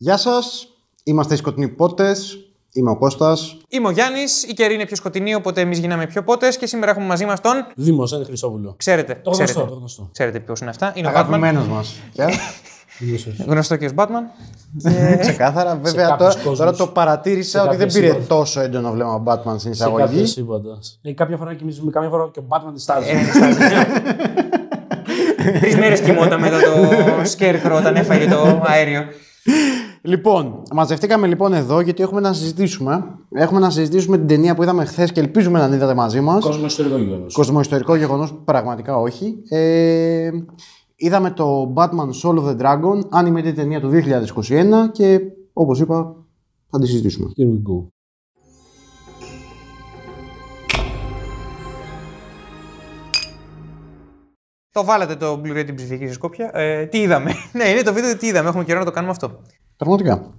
Γεια σας, είμαστε οι Σκοτεινοί Πότες, είμαι ο Κώστας. Είμαι ο Γιάννης, η καιρή είναι πιο σκοτεινή, οπότε εμείς γίναμε πιο πότες και σήμερα έχουμε μαζί μας τον. Δήμος, είναι Χρυσόβουλο. Ξέρετε, Το ξέρετε, γνωστό, το γνωστό. ξέρετε ποιος είναι αυτά. Είναι ο Batman. Αγαπημένος μας. Γεια. Γνωστό και ως Batman. Ξεκάθαρα, βέβαια κάποιους τώρα, κόσμους. τώρα το παρατήρησα Σε ότι δεν κάποιες πήρε σύμπαντες. τόσο έντονο βλέμμα ο Batman στην Σε κάποια εισαγωγή. σύμπαντα. Ε, κάποια φορά κοιμίζουμε, κάποια φορά και ο Batman τη στάζει. Τρεις μέρες κοιμόταν μετά το Scarecrow όταν έφαγε το αέριο. Λοιπόν, μαζευτήκαμε λοιπόν εδώ γιατί έχουμε να συζητήσουμε. Έχουμε να συζητήσουμε την ταινία που είδαμε χθες και ελπίζουμε να την είδατε μαζί μας. Κόσμος ιστορικό γεγονός. Κοσμοϊστορικό γεγονός πραγματικά όχι. Ε, είδαμε το Batman Soul of the Dragon, animated ταινία του 2021 και όπως είπα θα τη συζητήσουμε. Here we go. Το βάλατε το Blu-ray την ψηφιακή σας κόπια. Ε, τι είδαμε. ναι, είναι το βίντεο τι είδαμε. Έχουμε καιρό να το κάνουμε αυτό. Πραγματικά.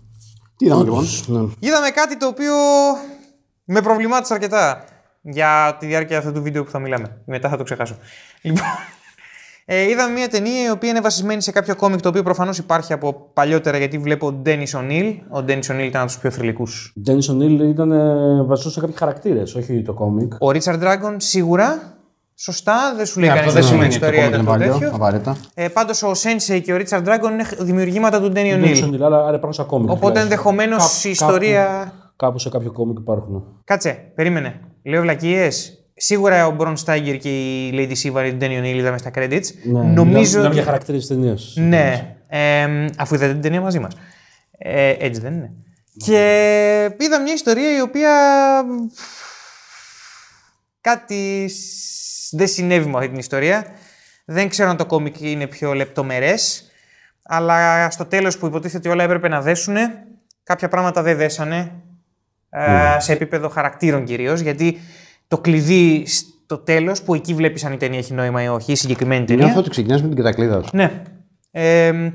Τι είδαμε λοιπόν; Ναι. Είδαμε κάτι το οποίο με προβλημάτισε αρκετά για τη διάρκεια αυτού του βίντεο που θα μιλάμε. Μετά θα το ξεχάσω. Λοιπόν, ε, είδαμε μια ταινία η οποία είναι βασισμένη σε κάποιο κόμικ το οποίο προφανώς υπάρχει από παλιότερα γιατί βλέπω ο Ντένι Ονίλ. Ο Ντένι Ονίλ ήταν από τους πιο θρηλυκούς. Ντένι Ονίλ ήταν ε, βασικό σε κάποιοι χαρακτήρες, όχι το κόμικ. Ο Ρίτσαρντ Dragon σίγουρα. Σωστά, δεν σου λέει Ναι, κανείς αυτό δεν σημαίνει ότι το ιστορία κόμικ ήταν είναι το παλιό, τέτοιο. απαραίτητα. Ε, Πάντως ο Σένσεϊ και ο Ρίτσαρντ Dragon είναι δημιουργήματα του Ντένι Ντένι Ονίλ. Ονίλ, αλλά άρα υπάρχουν σαν κόμικ. Οπότε τουλάχιστον. ενδεχομένως Κάπου- η ιστορία. Κάπου, κάπου σε κάποιο κόμικ υπάρχουν. Κάτσε, περίμενε. Λέω βλακίες. Σίγουρα ο Μπρον Στάγκερ και η Lady Siva ή Ντένι Ονίλ είδαμε στα credits. Ναι, Νομίζω. μιλάμε ότι- για χαρακτήρες της ταινίας. Ναι, ε, αφού είδατε την ταινία μαζί μας. Ε, έτσι δεν είναι. Και είδα μια ιστορία η οποία. Κάτι σ- δεν συνέβη με αυτή την ιστορία. Δεν ξέρω αν το κόμικ είναι πιο λεπτομερές. Αλλά στο τέλος που υποτίθεται ότι όλα έπρεπε να δέσουν, κάποια πράγματα δεν δέσανε. ε, σε επίπεδο χαρακτήρων κυρίως. Γιατί το κλειδί στο τέλος, που εκεί βλέπεις αν η ταινία έχει νόημα ή όχι, η συγκεκριμένη ταινία. Νιώθω ότι ξεκινάς με την κατακλείδα σου. Ναι. Ε,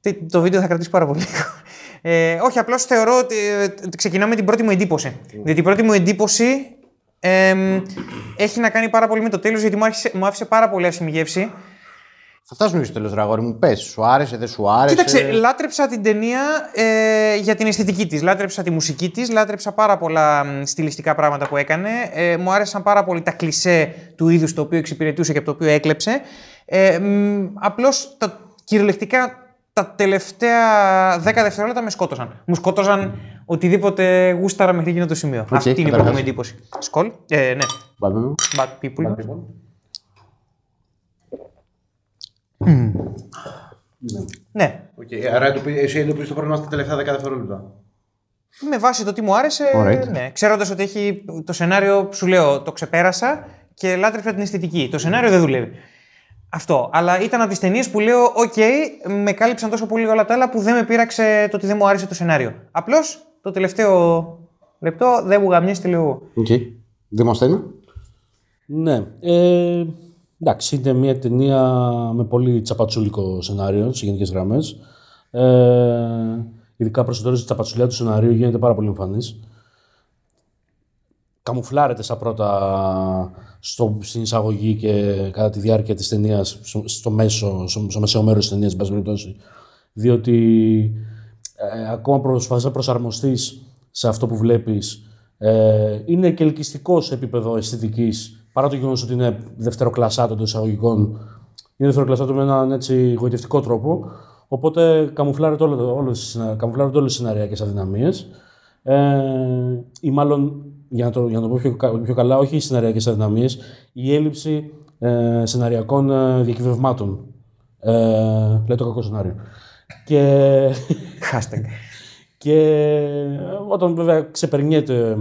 τι- το βίντεο θα κρατήσει πάρα πολύ λίγο. Ε, όχι, απλώς θεωρώ ότι ε, ξεκινάω με την πρώτη μου εντύπωση. Διότι η πρώτη μου εντύπωση ε, έχει να κάνει πάρα πολύ με το τέλος, γιατί μου, άρχισε, μου άφησε πάρα πολύ άσχημη γεύση. Θα φτάσουμε και στο τέλος, Ραγόρι μου. Πες, σου άρεσε, δεν σου άρεσε; Κοίταξε, λάτρεψα την ταινία ε, για την αισθητική της, λάτρεψα τη μουσική της, λάτρεψα πάρα πολλά μ, στιλιστικά πράγματα που έκανε. Ε, μου άρεσαν πάρα πολύ τα κλισέ του είδους το οποίο εξυπηρετούσε και από το οποίο έκλεψε. Ε, μ, απλώς τα, κυριολεκτικά τα τελευταία 10 δευτερόλεπτα με σκότωσαν. Μου σκότωσαν οτιδήποτε γούσταρα μέχρι εκείνο το σημείο. Αυτή είναι η πρώτη καταρχάς. μου εντύπωση. Σκολ. Ε, ναι. Batman. Bad people. Ναι. Okay, άρα εσύ εντοπίζεις το πρόβλημα στα τελευταία 10 δευτερόλεπτα. Με βάση το τι μου άρεσε, Alright. ναι. Ξέροντας ότι έχει το σενάριο, σου λέω, το ξεπέρασα και λάτρεψα την αισθητική. Το σενάριο δεν δουλεύει. Αυτό. Αλλά ήταν από τις ταινίες που λέω: ΟΚ, με κάλυψαν τόσο πολύ όλα τα άλλα που δεν με πείραξε το ότι δεν μου άρεσε το σενάριο. Απλώς το τελευταίο λεπτό δεν μου γαμιέστε λίγο. ΟΚ. Δημοσθένη. Ναι. Ε, εντάξει, είναι μια ταινία με πολύ τσαπατσούλικο σενάριο σε γενικές γραμμές. Ε, ειδικά προς το τέλος, η τσαπατσουλιά του σενάριου γίνεται πάρα πολύ εμφανής. Καμουφλάρεται στα πρώτα στο, στην εισαγωγή και κατά τη διάρκεια της ταινία, στο, στο μέσο, στο, στο μεσαίο μέρος της ταινίας, εν πάση περιπτώσει. Διότι ε, ακόμα προσπαθείς να προσαρμοστείς σε αυτό που βλέπεις. Ε, είναι και ελκυστικό σε επίπεδο αισθητικής, παρά το γεγονός ότι είναι δευτεροκλασσάτο των εισαγωγικών. Είναι δευτεροκλασσάτο με έναν έτσι γοητευτικό τρόπο. Οπότε καμουφλάρεται όλο, το- όλες, τις συνα- καμουφλάρεται όλες τις σεναριακές αδυναμίες. Ε, ή μάλλον, για να το, για να το πω πιο, κα- πιο καλά, όχι οι σεναριακές αδυναμίες, η έλλειψη ε, σεναριακών ε, διακυβευμάτων. Ε, λέει το κακό σενάριο. Και, Hashtag. και όταν βέβαια ξεπερνιέται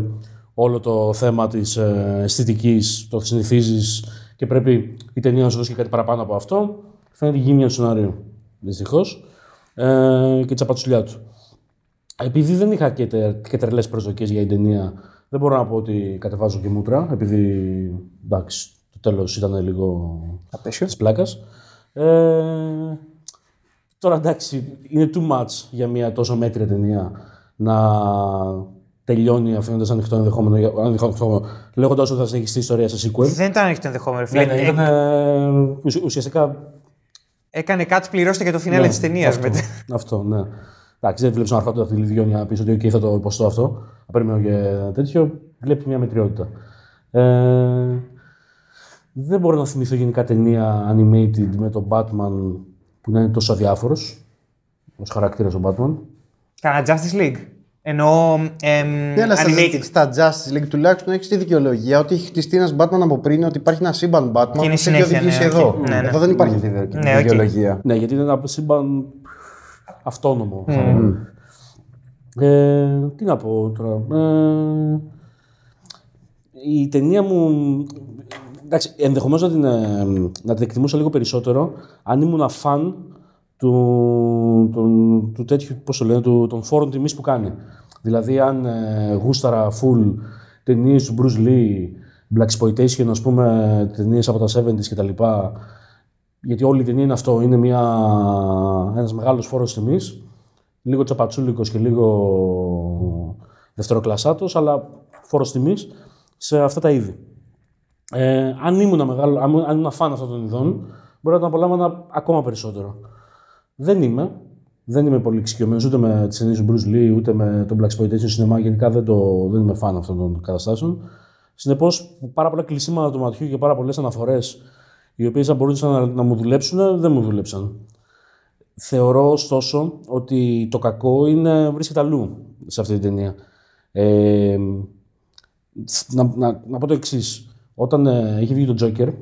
όλο το θέμα της ε, αισθητικής, το συνηθίζεις και πρέπει η ταινία να σου δώσει και κάτι παραπάνω από αυτό, φαίνεται η γύμνια του σενάριου, δυστυχώς, ε, και τη τσαπατσουλιά του. Επειδή δεν είχα και, τε, και τρελές προσδοκίες για την ταινία, δεν μπορώ να πω ότι κατεβάζω και μούτρα, επειδή εντάξει, το τέλος ήταν λίγο Απέσιο. της πλάκας. Ε, τώρα εντάξει, είναι too much για μια τόσο μέτρια ταινία να τελειώνει αφήνοντας ανοιχτό ενδεχόμενο, για- ανοιχτό ενδεχόμενο λέγοντας ότι θα συνεχιστεί η ιστορία σε sequel. Δεν ήταν ανοιχτό ενδεχόμενο. Ναι, φίλε. ναι, Ε, ήταν ε, ουσια- ουσιαστικά Έκανε κάτι πληρώστε για το φινάλε Ναι, της ταινίας. αυτό, αυτό, ναι. Εντάξει, δεν βλέπεις τον αρχόντο από τη Λιδιόν για να πεις ότι okay, θα το υποστώ αυτό. Θα περιμένω και τέτοιο. Βλέπει μια μετριότητα. Ε, δεν μπορώ να θυμηθώ γενικά ταινία animated με τον Batman που να είναι τόσο αδιάφορος ως χαρακτήρας ο Batman. Κάνα Justice League. Εννοώ εμ, Ναι, αλλά στα- animated. στα Justice League τουλάχιστον έχεις τη δικαιολογία ότι έχει χτιστεί ένας Batman από πριν, ότι υπάρχει ένα σύμπαν Batman Και είναι που έχει συνέχεια, οδηγήσει ναι, εδώ. οκ. Ναι, ναι. Εδώ δεν υπάρχει αυτή η δικαι- Ναι, οκ. δικαιολογία. Ναι, γιατί είναι ένα σύμπαν αυτόνομο. θα λέγαμε. Ε, τι να πω τώρα. Ε, η ταινία μου. Εντάξει, ενδεχομένως να την, ε, να την εκτιμούσα λίγο περισσότερο αν ήμουν φαν του, του, του τέτοιου, πώς το λένε, του, των φόρων τιμής που κάνει. Δηλαδή, αν ε, γούσταρα full ταινίες του Bruce Lee, Black Exploitation, ας πούμε, ταινίες από τα 70s κτλ. Γιατί όλη η ταινία είναι αυτό, είναι μια, ένας μεγάλος φόρος τιμής, λίγο τσαπατσούλικος και λίγο δευτεροκλασσάτος, αλλά φόρος τιμής σε αυτά τα είδη. Ε, αν ήμουν μεγάλο, αν, αν ήμουν φαν αυτών των ειδών, μπορεί να τον απολάμβανα ακόμα περισσότερο. Δεν είμαι. Δεν είμαι πολύ εξοικειωμένος ούτε με τις ταινίες του Bruce Lee ούτε με τον Black Exploitation Cinema. Γενικά δεν, το, δεν είμαι φαν αυτών των καταστάσεων. Συνεπώς, πάρα πολλά κλεισίματα του ματιού και πάρα πολλές αναφορές, οι οποίες θα μπορούσαν να, να μου δουλέψουν, δεν μου δούλεψαν. Θεωρώ ωστόσο ότι το κακό είναι, βρίσκεται αλλού σε αυτή την ταινία. Ε, να, να, να πω το εξής. Όταν ε, είχε βγει το Joker,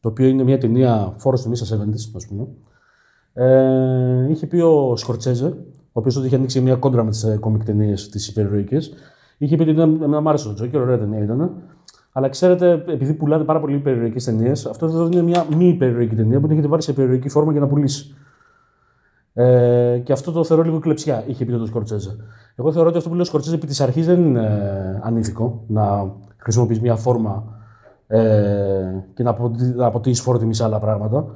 το οποίο είναι μια ταινία φόρο τιμή στα 70s, ας πούμε, ε, είχε πει ο Σκορτσέζε, ο οποίος τότε είχε ανοίξει μια κόντρα με τις ε, κόμικ ταινίες τι υπερηρωικέ, είχε πει ότι ήταν, εμένα μου άρεσε το Joker, ωραία ταινία ήταν. Αλλά ξέρετε, επειδή πουλάνε πάρα πολύ υπερηρωικέ ταινίες, αυτό εδώ είναι μια μη υπερηρωική ταινία που την έχετε βάλει σε υπερηρωική φόρμα για να πουλήσει. Ε, και αυτό το θεωρώ λίγο κλεψιά, είχε πει το Σκορτσέζε. Εγώ θεωρώ ότι αυτό που λέει ο Σκορτσέζε επί της αρχής δεν είναι ε, ανήθικο να χρησιμοποιείς μια φόρμα ε, και να, αποτι, να αποτύχει φόρο τιμή σε άλλα πράγματα.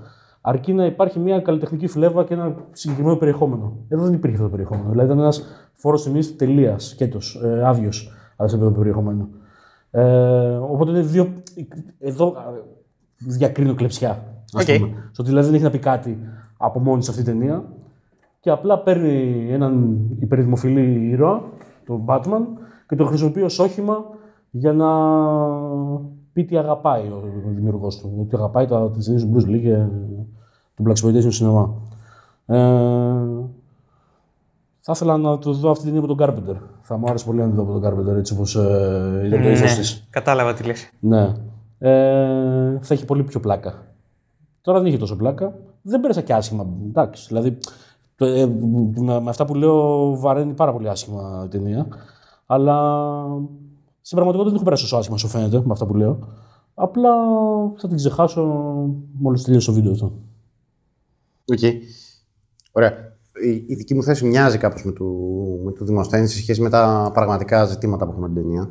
Αρκεί να υπάρχει μια καλλιτεχνική φλέβα και ένα συγκεκριμένο περιεχόμενο. Εδώ δεν υπήρχε αυτό το περιεχόμενο. Δηλαδή ήταν ένας φόρος τιμής τελείως, σκέτος, ε, άδειος, σε επίπεδο περιεχομένου. Ε, οπότε είναι δύο. Εδώ α, διακρίνω κλεψιά. ας Οκ. πούμε. Στο ότι δηλαδή δεν έχει να πει κάτι από μόνη της αυτή η ταινία και απλά παίρνει έναν υπερδημοφιλή ήρωα, τον Batman, και τον χρησιμοποιεί ως όχημα για να πει τι αγαπάει ο δημιουργός του. Ότι αγαπάει τα τις ταινίες του Bruce Lee και του Black Exploitation Cinema. Ε, θα ήθελα να το δω αυτή την ταινία από τον Carpenter. Θα μου άρεσε πολύ να τη δω από τον Carpenter έτσι όπως ε, ήταν το ήθος της. Κατάλαβα τι λες. Ναι. Ε, θα έχει πολύ πιο πλάκα. Τώρα δεν είχε τόσο πλάκα. Δεν πέρασα και άσχημα. Εντάξει, δηλαδή το, ε, με, με αυτά που λέω βαραίνει πάρα πολύ άσχημα η ταινία. Αλλά στην πραγματικότητα δεν έχω περάσει τόσο άσχημα όσο φαίνεται με αυτά που λέω. Απλά θα την ξεχάσω μόλις τελειώσει το βίντεο αυτό. Οκ. Ωραία. Η, η δική μου θέση μοιάζει κάπως με του, με του Δημοσθένη σε σχέση με τα πραγματικά ζητήματα που έχουμε την ταινία.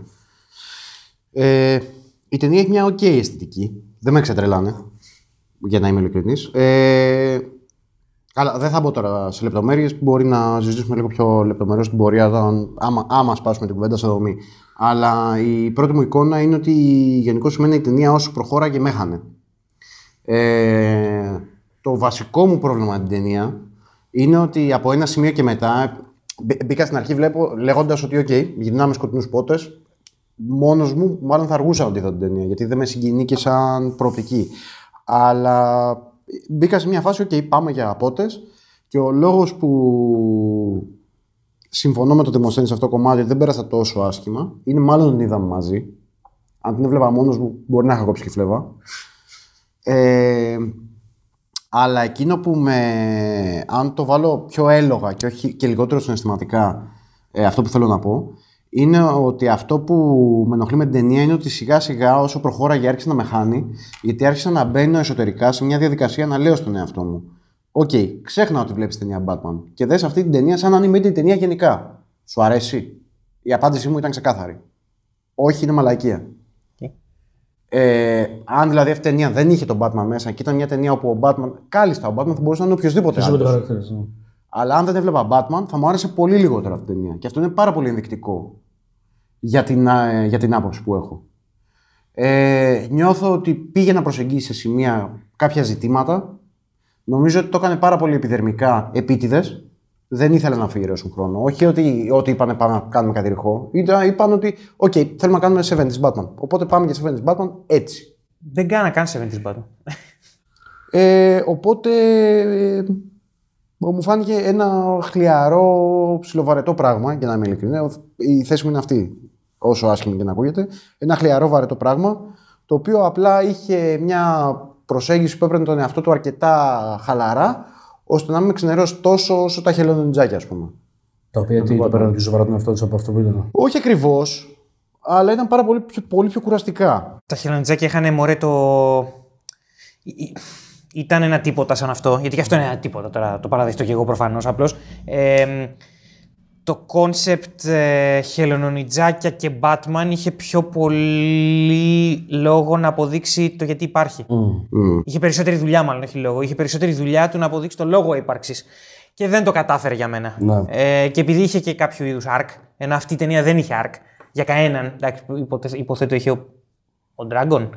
Ε, η ταινία έχει μια οκ αισθητική. Δεν με ξετρέλανε, για να είμαι ειλικρινής. Ε, αλλά δεν θα μπω τώρα σε λεπτομέρειες που μπορεί να συζητήσουμε λίγο πιο λεπτομερώς στην πορεία, όταν- άμα, άμα σπάσουμε την κουβέντα σε δομή. Αλλά η πρώτη μου εικόνα είναι ότι γενικώ σημαίνει η ταινία όσο προχώραγε με έχανε. Ε, το βασικό μου πρόβλημα με την ταινία είναι ότι από ένα σημείο και μετά μπή- μπήκα στην αρχή βλέπω, λέγοντας ότι «ΟΚ, γυρνάμε σκοτεινούς πότες, μόνος μου μάλλον θα αργούσα να τη δω την ταινία, γιατί δεν με συγκινεί και σαν προοπτική. Αλλά μπήκα σε μια φάση, «ΟΚ, πάμε για πότες» και ο λόγος που συμφωνώ με το Δημοσθένη σε αυτό το κομμάτι ότι δεν πέρασα τόσο άσχημα είναι μάλλον την είδαμε μαζί. Αν την έβλεπα μόνος μου μπορεί να είχα κόψει και φλέβα. Ε, αλλά εκείνο που με. Αν το βάλω πιο έλογα και, όχι, και λιγότερο συναισθηματικά, ε, αυτό που θέλω να πω, είναι ότι αυτό που με ενοχλεί με την ταινία είναι ότι σιγά σιγά όσο προχώραγε άρχισε να με χάνει, γιατί άρχισα να μπαίνω εσωτερικά σε μια διαδικασία να λέω στον εαυτό μου. Οκ, ξέχνα ότι βλέπεις ταινία Batman και δες αυτή την ταινία σαν animated ταινία γενικά. Σου αρέσει; Η απάντησή μου ήταν ξεκάθαρη. Όχι, είναι μαλακία. Ε, αν δηλαδή αυτή η ταινία δεν είχε τον Batman μέσα και ήταν μια ταινία όπου ο Batman. Κάλλιστα, ο Batman θα μπορούσε να είναι οποιοδήποτε Ποιο είναι το άλλος. χαρακτήρας. ναι. Αλλά αν δεν έβλεπα Batman, θα μου άρεσε πολύ λιγότερο αυτή η ταινία. Και αυτό είναι πάρα πολύ ενδεικτικό για την, ε, για την άποψη που έχω. Ε, νιώθω ότι πήγε να προσεγγίσει σε σημεία κάποια ζητήματα. Νομίζω ότι το έκανε πάρα πολύ επιδερμικά επίτηδες. Δεν ήθελαν να αφιερώσουν χρόνο. Όχι ότι, ότι είπαν πάμε να κάνουμε κάτι ρηχό. Ήταν, είπαν ότι, OK, θέλουμε να κάνουμε 70s Batman. Οπότε πάμε για 70s Batman έτσι. Δεν κάνα καν 70s Batman. Ε, οπότε ε, μου φάνηκε ένα χλιαρό, ψιλοβαρετό πράγμα, για να είμαι ειλικρινή. Η θέση μου είναι αυτή, όσο άσχημη και να ακούγεται. Ένα χλιαρό βαρετό πράγμα, το οποίο απλά είχε μια προσέγγιση που έπαιρνε τον εαυτό του αρκετά χαλαρά, ώστε να μην ξενερώσει τόσο όσο τα χελωνονιντζάκια, ας πούμε. Τα οποία τι, το παίρναν πιο σοβαρά τον εαυτό τους από αυτό που ήταν. Όχι ακριβώς, αλλά ήταν πάρα πολύ πιο, πολύ πιο κουραστικά. Τα χελωνονιντζάκια είχαν μωρέ το. Ή- ή- Ήταν ένα τίποτα σαν αυτό, γιατί και αυτό είναι ένα τίποτα τώρα, το παραδεχτώ και εγώ προφανώς. Απλώς. Το concept ε, χελωνονιντζάκια και Batman είχε πιο πολύ λόγο να αποδείξει το γιατί υπάρχει. Μμ. Είχε περισσότερη δουλειά, μάλλον όχι λόγο. Είχε περισσότερη δουλειά του να αποδείξει το λόγο ύπαρξης. Και δεν το κατάφερε για μένα. Ναι. Ε, και επειδή είχε και κάποιο είδους arc, ενώ αυτή η ταινία δεν είχε arc για κανέναν. Εντάξει, υποθε- υποθέτω είχε ο, ο Dragon.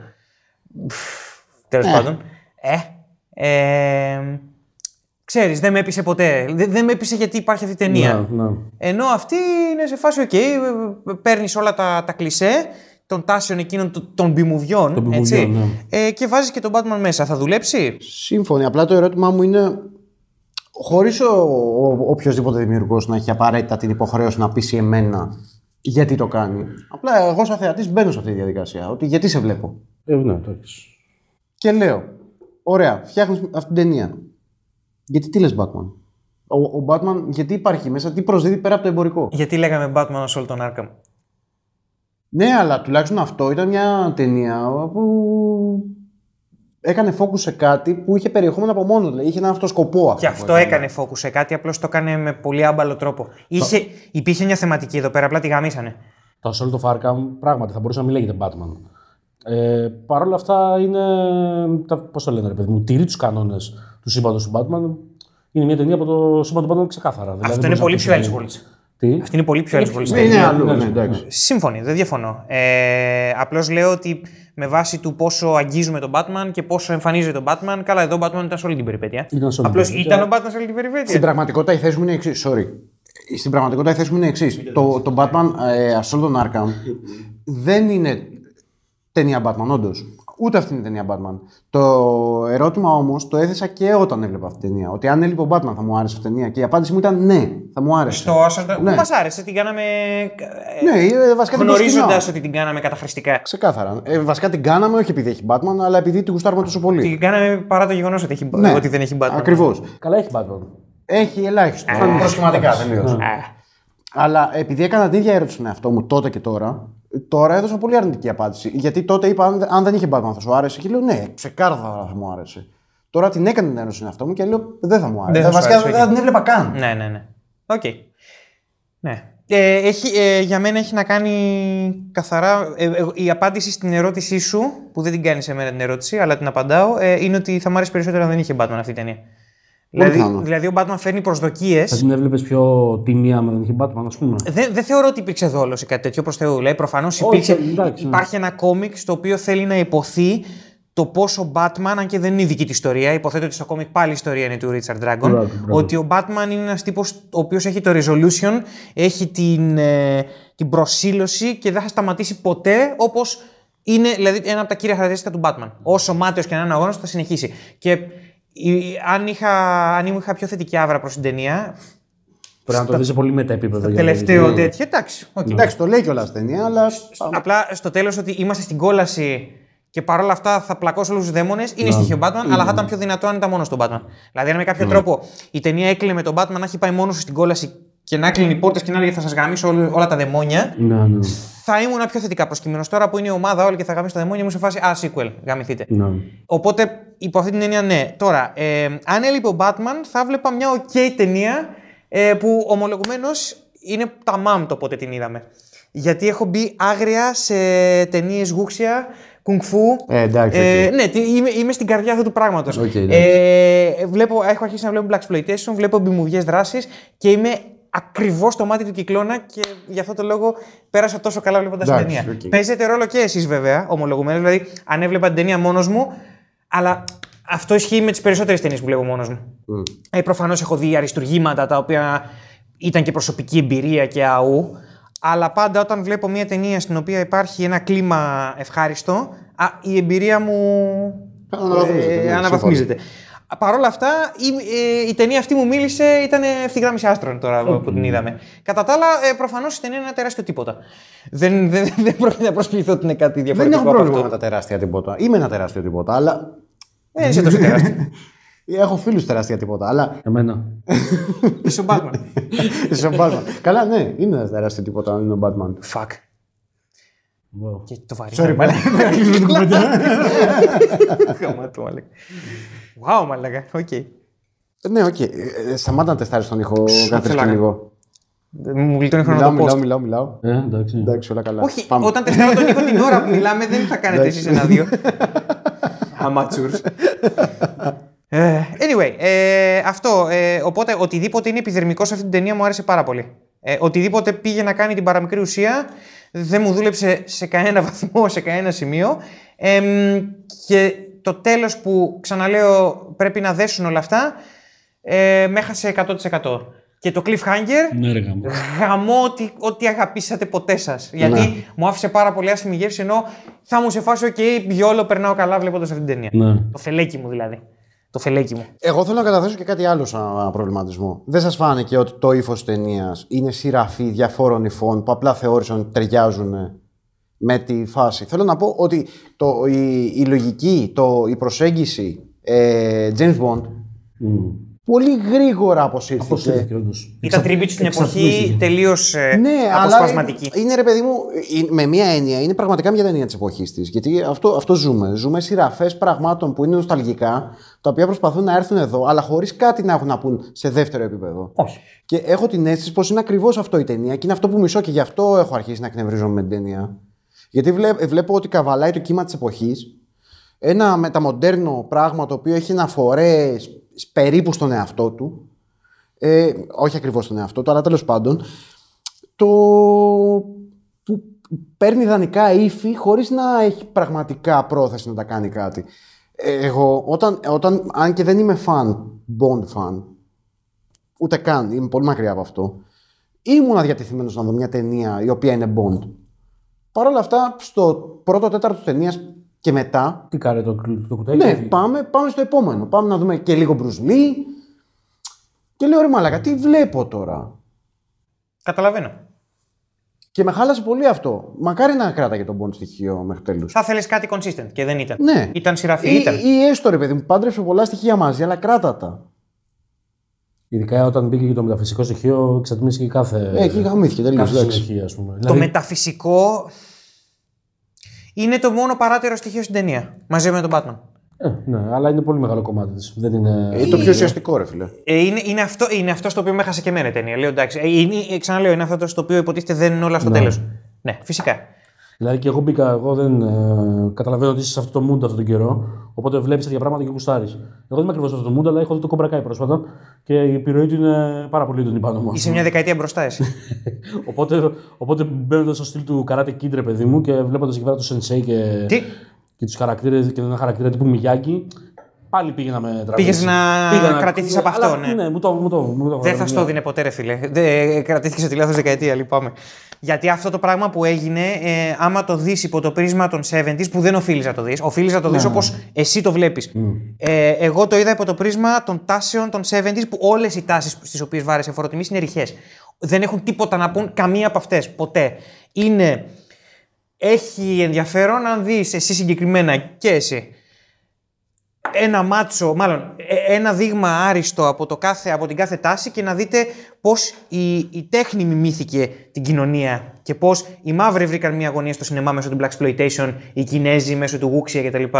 Τέλος πάντων. Ε, ε, ξέρεις, δεν με έπεισε ποτέ. Δεν, δεν με έπεισε γιατί υπάρχει αυτή η ταινία. Ναι, ναι. Ενώ αυτή είναι σε φάση, οκ, παίρνεις όλα τα, τα κλισέ των τάσεων εκείνων των- των μπιμουβιών, Των έτσι, μπιμουβιών, ε, και βάζεις και τον Batman μέσα. Θα δουλέψει; Σύμφωνοι. Απλά το ερώτημά μου είναι, χωρίς ο, ο, οποιοδήποτε δημιουργός να έχει απαραίτητα την υποχρέωση να πείσει εμένα γιατί το κάνει. Απλά εγώ, σαν θεατής, μπαίνω σε αυτή τη διαδικασία. Ότι γιατί σε βλέπω. Ε, ναι, εντάξει. Και λέω, ωραία, φτιάχνεις αυτή την ταινία. Γιατί τι λες, Batman; Ο, ο Batman, γιατί υπάρχει μέσα, τι προσδίδει πέρα από το εμπορικό; Γιατί λέγαμε Batman ως όλο τον Arkham. Ναι, αλλά τουλάχιστον αυτό ήταν μια ταινία που έκανε focus σε κάτι που είχε περιεχόμενο από μόνος. Δηλαδή είχε ένα αυτό σκοπό αυτό. Και που αυτό έκανε focus σε κάτι, απλώς το έκανε με πολύ άμπαλο τρόπο. Είχε, υπήρχε μια θεματική εδώ πέρα, απλά τη γαμίσανε. Το Assault of Arkham πράγματι θα μπορούσε να μην λέγεται Batman. Ε, Παρ' όλα αυτά είναι. Πώς το λένε, ρε παιδί μου, τηρεί τους κανόνες του σύμπαντο του Batman. Είναι μια ταινία από το σύμπαν του Batman ξεκάθαρα. Δηλαδή, Αυτό δεν είναι μπορείς πολύ να πιο πεις Elseworlds. Τι; Αυτή είναι πολύ πιο Elseworlds. Ναι, είναι ταινία. αλλού. ναι, Ναι, ναι. εντάξει. Σύμφωνοι, δεν διαφωνώ. Ε, Απλώς λέω ότι με βάση του πόσο αγγίζουμε τον Batman και πόσο εμφανίζεται τον Batman, καλά, εδώ ο Batman ήταν σε όλη την περιπέτεια. Ήταν σε όλη την Απλώς περιπέτεια. ήταν ο Batman σε όλη την Στην περιπέτεια. πραγματικότητα η θέση μου είναι εξής. Sorry. Στην πραγματικότητα η θέση μου είναι εξής. Το, το Batman ε, Assault on Arkham δεν είναι ταινία Batman, όντως. Ούτε αυτή είναι ταινία Batman. Το ερώτημα όμως το έθεσα και όταν έβλεπα αυτή την ταινία. Ότι αν έλειπε ο Batman θα μου άρεσε αυτή η ταινία. Και η απάντηση μου ήταν ναι, θα μου άρεσε. Στο Assault Ναι. Μας άρεσε, την κάναμε. Ναι, ε, βασικά την Γνωρίζοντας προσκυνάω. ότι την κάναμε καταχρηστικά. Ξεκάθαρα. Ε, βασικά την κάναμε όχι επειδή έχει Batman, αλλά επειδή τη γουστάρουμε τόσο πολύ. Την κάναμε παρά το γεγονός ότι, έχει- Ναι, ότι δεν έχει Batman. Ακριβώς. Καλά έχει Batman. Έχει ελάχιστο. Ε, Προσχηματικά τελείως. Α, Αλλά επειδή έκανα την ίδια ερώτηση στον εαυτό μου τότε και τώρα, τώρα έδωσα πολύ αρνητική απάντηση. Γιατί τότε είπα, αν, αν δεν είχε Batman θα σου άρεσε. Και λέω, ναι, ξεκάθαρα θα μου άρεσε. Τώρα την έκανε την ερώτηση στον εαυτό μου και λέω, δεν θα μου άρεσε. Δεν θα σου Βασικά άρεσε, δεν θα την έβλεπα καν. Ναι, ναι, ναι. Οκ. Ναι. Ε, έχει, ε, για μένα έχει να κάνει καθαρά. ε, ε, η απάντηση στην ερώτησή σου, που δεν την κάνεις σε μένα την ερώτηση, αλλά την απαντάω, ε, είναι ότι θα μου άρεσε περισσότερο αν δεν είχε Batman αυτή η ταινία. Δηλαδή, πιθανό. δηλαδή, ο Batman φέρνει προσδοκίες. Θα την έβλεπες πιο τίμια αν δεν είχε Batman, ας πούμε. Δεν, δεν θεωρώ ότι υπήρξε δόλος ή κάτι τέτοιο προς Θεού. Δηλαδή, προφανώς υπήρξε. εντάξει, ναι. Υπάρχει ένα κόμικ στο οποίο θέλει να ειπωθεί το πόσο ο Batman, αν και δεν είναι η δική του ιστορία, υποθέτω ότι στο κόμικ πάλι η ιστορία είναι του Richard Dragon, Μπράβο, μπράβο. ότι ο Batman είναι ένας τύπος ο οποίος έχει το resolution, έχει την, ε, την προσήλωση και δεν θα σταματήσει ποτέ όπως είναι δηλαδή, ένα από τα κύρια χαρακτηριστικά του Batman. Όσο μάταιος και να είναι ο αγώνας, θα συνεχίσει. Και η- αν, είχα, αν είχα πιο θετική αύρα προς την ταινία, Πρέπει να το δεις σε πολύ meta επίπεδο. για να τελευταίο δεις. τέτοιο, εντάξει. οκ. Εντάξει, το λέει κιόλας στην ταινία, αλλά. Απλά στο τέλος ότι είμαστε στην κόλαση και παρόλα αυτά θα πλακώσω όλους τους δαίμονες, είναι στοιχείο Batman, αλλά θα ήταν πιο δυνατό αν ήταν μόνος του ο Batman. Δηλαδή, αν με κάποιο τρόπο η ταινία έκλεινε με τον Batman να έχει πάει μόνος σου στην κόλαση και να κλείνει οι πόρτες και να έλεγε θα σας γαμίσω όλη- όλα τα δαιμόνια, Ναι, ναι. θα ήμουν πιο θετικά προσκύμενο. Τώρα που είναι η ομάδα όλη και θα γαμίσει τα δαιμόνια, μου σε φάση Α, sequel, γαμηθείτε. ναι. Οπότε, υπό αυτή την έννοια, ναι. Τώρα, ε, αν έλειπε ο Batman, θα βλέπα μια OK ταινία ε, που ομολογουμένως είναι τα μάμ το πότε την είδαμε. Γιατί έχω μπει άγρια σε ταινίες γούξια, κουνγκφού. Ε, εντάξει, Ε, οκ. ναι, τι- είμαι, είμαι στην καρδιά αυτού του πράγματος. Οκ, εντάξει. ε, βλέπω, έχω αρχίσει να βλέπω Black Exploitation, βλέπω B movies δράσης και είμαι ακριβώς στο μάτι του κυκλώνα και γι' αυτό το λόγο πέρασα τόσο καλά βλέποντας την Εντάξει, ταινία. οκ. Παίζετε ρόλο και εσείς βέβαια, ομολογουμένως. Δηλαδή, αν έβλεπα την ταινία μόνος μου, αλλά Αυτό ισχύει με τις περισσότερες ταινίες που βλέπω μόνος μου. Ε, Προφανώς έχω δει αριστουργήματα τα οποία ήταν και προσωπική εμπειρία και αού. Αλλά πάντα όταν βλέπω μια ταινία στην οποία υπάρχει ένα κλίμα ευχάριστο, α, η εμπειρία μου Αναβαθμίζεται, ναι, ε, αναβαθμίζεται. Παρ' όλα αυτά, η, ε, η ταινία αυτή μου μίλησε, ήταν ευθυγράμμιση άστρων τώρα που την είδαμε. Κατά τα άλλα, ε, προφανώς η ταινία είναι ένα τεράστιο τίποτα. Δεν, δεν, δεν πρόκειται να προσκληθώ ότι είναι κάτι Δεν διαφορετικό. έχω από πρόβλημα με αυτό. τα τεράστια τίποτα. Είμαι ένα τεράστιο τίποτα, αλλά. Δεν είσαι τόσο τεράστιο. Έχω φίλους τεράστια τίποτα, αλλά. Εμένα. Είσαι ο Batman. Είσαι ο Batman. Καλά, ναι, είναι ένα τεράστιο τίποτα αν είναι ο Batman. Fuck. Wow. Και το βαρύ. Sorry, μαλάκα. Γαμάτο, μαλάκα. Wow, μαλάκα. Οκ. Ναι, οκ. Ε, ε, Σταμάτα να τεστάρεις τον ήχο κάθε θέλω και να- λίγο. Μου γλιτώνει χρόνο Μιλάω, το μιλάω, post. μιλάω, μιλάω. Ε, εντάξει. Εντάξει, όλα καλά. Όχι, Πάμε. όταν τεστάρω τον ήχο την ώρα που μιλάμε, δεν θα κάνετε εσείς ένα-δύο. Amateurs. Ε, anyway, ε, αυτό. Ε, οπότε οτιδήποτε είναι επιδερμικό σε αυτή την ταινία μου άρεσε πάρα πολύ. Ε, οτιδήποτε πήγε να κάνει την παραμικρή ουσία δεν μου δούλεψε σε κανένα βαθμό, σε κανένα σημείο. Εμ, και το τέλος που ξαναλέω πρέπει να δέσουν όλα αυτά ε, με έχασε 100%. Και το cliffhanger Ναι, ρε γάμο. γαμώ ότι, ότι αγαπήσατε ποτέ σας. Γιατί Ναι. μου άφησε πάρα πολύ άσχημη γεύση ενώ θα 'μουν σε φάση, οκ, YOLO περνάω καλά βλέποντας αυτή την ταινία. Ναι. Το φελέκι μου δηλαδή. Το φελέκι μου. Εγώ θέλω να καταθέσω και κάτι άλλο σαν προβληματισμό. Δεν σας φάνηκε ότι το ύφος ταινίας είναι συρραφή διαφόρων υφών που απλά θεώρησαν ότι ταιριάζουν με τη φάση; Θέλω να πω ότι το, η, η λογική, το, η προσέγγιση ε, James Bond Μμ. Πολύ γρήγορα αποσύρθηκε. Αποσύρθηκε, όντως. Ήταν tribute στην εποχή Εξατμίστηκε. τελείως Ναι, αλλά αποσπασματική. είναι ρε παιδί μου, ε, με μία έννοια, είναι πραγματικά μια ταινία της εποχής της. Γιατί αυτό, αυτό ζούμε. Ζούμε σειραφές πραγμάτων που είναι νοσταλγικά, τα οποία προσπαθούν να έρθουν εδώ, αλλά χωρίς κάτι να έχουν να πούν σε δεύτερο επίπεδο. Όχι. Και έχω την αίσθηση πως είναι ακριβώς αυτό η ταινία και είναι αυτό που μισώ και γι' αυτό έχω αρχίσει να εκνευρίζομαι με την ταινία. Γιατί βλέ- βλέπω ότι καβαλάει το κύμα της εποχής. Ένα μεταμοντέρνο πράγμα το οποίο έχει αναφορές περίπου στον εαυτό του. Ε, όχι ακριβώς στον εαυτό του, αλλά τέλος πάντων. Το που παίρνει ιδανικά ύφη χωρίς να έχει πραγματικά πρόθεση να τα κάνει κάτι. Ε, Εγώ, όταν, όταν, αν και δεν είμαι φαν, Bond fan, ούτε καν, είμαι πολύ μακριά από αυτό, ήμουν διατεθειμένος να δω μια ταινία η οποία είναι Bond. Παρ' όλα αυτά, στο πρώτο τέταρτο ταινίας και μετά, Τι κάρε το, το κουτάκι. ναι, έφυγε. πάμε, πάμε στο επόμενο. Πάμε να δούμε και λίγο Bruce Lee. Και λέω ρε μαλακα, τι βλέπω τώρα; Καταλαβαίνω. Και με χάλασε πολύ αυτό. Μακάρι να κράταγε τον Bond στοιχείο μέχρι τέλους. Θα θέλεις κάτι consistent και δεν ήταν. Ναι. Ήταν σειραφή, Ή, ήταν. ή έστω ρε παιδί μου, πάντρεψε πολλά στοιχεία μαζί, αλλά κράτα τα. Ειδικά όταν μπήκε και το μεταφυσικό στοιχείο, εξατμίστηκε κάθε. Ε, εκεί γαμήθηκε τελείως. κάθε συνοχή, ας πούμε. Το Δηλαδή, μεταφυσικό είναι το μόνο παράτερο στοιχείο στην ταινία. Μαζί με τον Batman. ε, ναι, αλλά είναι πολύ μεγάλο κομμάτι της. Δεν είναι. Ε, το πιο ουσιαστικό, ρε φίλε. Ε, είναι, είναι, αυτό, είναι αυτό στο οποίο με έχασε και εμένα η ταινία. Λέω εντάξει. Ε, είναι, ε, ξαναλέω, είναι αυτό το στο οποίο υποτίθεται δεν είναι όλα στο Ναι. τέλος. Ναι, φυσικά. Δηλαδή και εγώ μπήκα, εγώ δεν ε, καταλαβαίνω ότι είσαι σε αυτό το mood αυτόν τον καιρό. Οπότε βλέπεις τέτοια πράγματα και κουστάρει. Εγώ δεν είμαι ακριβώς σε αυτό το mood, αλλά έχω δει το κομπρακάι πρόσφατα και η επιρροή του είναι πάρα πολύ έντονη πάνω μου. ας Είσαι πούμε. μια δεκαετία μπροστά εσύ. Οπότε, οπότε μπαίνοντας στο στυλ του Karate Kid, ρε παιδί μου, και βλέποντας εκεί πέρα το Sensei και, Τι; και τους χαρακτήρες και ένα χαρακτήρα τύπου Μιγιάκη, πάλι πήγαινα με τραβήξεις. Πήγες να Πήγα κρατήθεις από αλλά, αυτό, ναι. Ναι, μου το, μου το, μου το Δεν θα στο δίνε ποτέ, ρε φίλε. Δεν κρατήθηκες σε τη λάθος δεκαετία, λυπάμαι. Γιατί αυτό το πράγμα που έγινε, ε, άμα το δεις υπό το πρίσμα των 70s, που δεν οφείλεις να το δεις, οφείλεις να το δεις όπως εσύ το βλέπεις. Ε, εγώ το είδα υπό το πρίσμα των τάσεων των 70s, που όλες οι τάσεις στις οποίες βάρεσε φοροτιμής είναι ρηχές. Δεν έχουν τίποτα να πούν καμία από αυτές. Ποτέ. Είναι. Έχει ενδιαφέρον αν δεις εσύ συγκεκριμένα και εσύ ένα μάτσο, μάλλον ε, ένα δείγμα άριστο από, το κάθε, από την κάθε τάση και να δείτε πώς η, η τέχνη μιμήθηκε την κοινωνία και πώς οι μαύροι βρήκαν μια αγωνία στο σινεμά μέσω του Black Exploitation, οι Κινέζοι μέσω του Wuxia κτλ.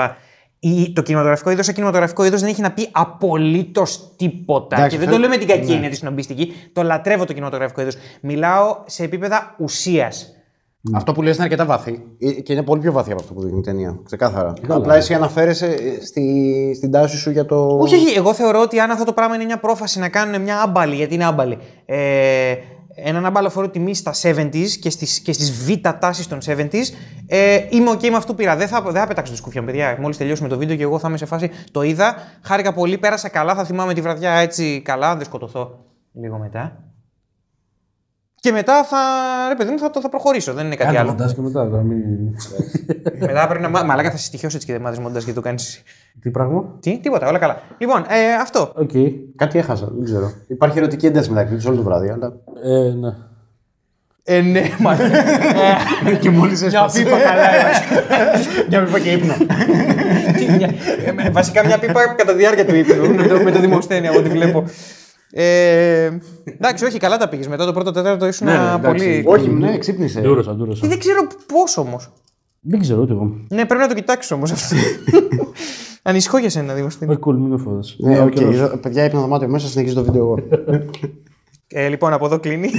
Η, το κινηματογραφικό είδος, σαν κινηματογραφικό είδος δεν έχει να πει απολύτως τίποτα. Εντάξει, και δεν θέλω- το λέω με την κακή έννοια της σνομπιστική. Το λατρεύω το κινηματογραφικό είδος. Μιλάω σε επίπεδα ουσίας. Αυτό που λες είναι αρκετά βαθύ ε, και είναι πολύ πιο βαθύ από αυτό που δείχνει η ταινία. Ξεκάθαρα. Απλά εσύ αναφέρεσαι ε, στη, στην τάση σου για το. Όχι, όχι. Εγώ θεωρώ ότι αν αυτό το πράγμα είναι μια πρόφαση να κάνουν μια άμπαλη, γιατί είναι άμπαλη, ε, έναν αμπαλοφόρο τιμή στα 70s και στις, και στις β' τάσεις των 70s, ε, είμαι ok με αυτό που πήρα. Δεν θα, δεν θα πετάξω το σκουφιά μου, παιδιά. Μόλις τελειώσουμε το βίντεο και εγώ θα είμαι σε φάση, το είδα, χάρηκα πολύ, πέρασα καλά, θα θυμάμαι τη βραδιά έτσι καλά, αν δεν σκοτωθώ λίγο μετά. Και μετά θα, ρε παιδί μου, θα, το- θα προχωρήσω, δεν είναι κάτι Κάνε άλλο. μοντάζ και μετά. να μην... μετά πρέπει να. μα- Μαλάκα θα στοιχειώσει έτσι και δεν μάθει μοντάζ και το κάνεις. Τι πράγμα; Τι, τίποτα, όλα καλά. Λοιπόν, ε, αυτό. Οκ. Κάτι έχασα, δεν ξέρω. Υπάρχει ερωτική ένταση μεταξύ τους όλο το βράδυ, αλλά. Ε, ναι. Ε, ναι, μάλιστα. και μόλις Μια πίπα καλά έβαζε. Μια πίπα και ύπνο. Τι, μια- ε, με- Βασικά μια πίπα κατά τη διάρκεια του ύπνου. με, το, με το Δημοσθένη από ό,τι βλέπω. Ε, εντάξει, όχι, καλά τα πήγες. Μετά το πρώτο τέταρτο ήσουν πολύ. Όχι, ναι, ξύπνησε. Ντούρωσα, ντούρωσα. Δεν ξέρω πώς όμως. Δεν ξέρω ούτε εγώ. Ναι, πρέπει να το κοιτάξεις όμως αυτό. Ανησυχώ για σένα, Δημοσθένη. Όχι, cool, μην με φοβάσαι. Ναι, οκ. Είδα- Παιδιά, υπνοδωμάτιο μέσα, συνεχίζει το βίντεο εγώ. Ε, λοιπόν, από εδώ κλείνει.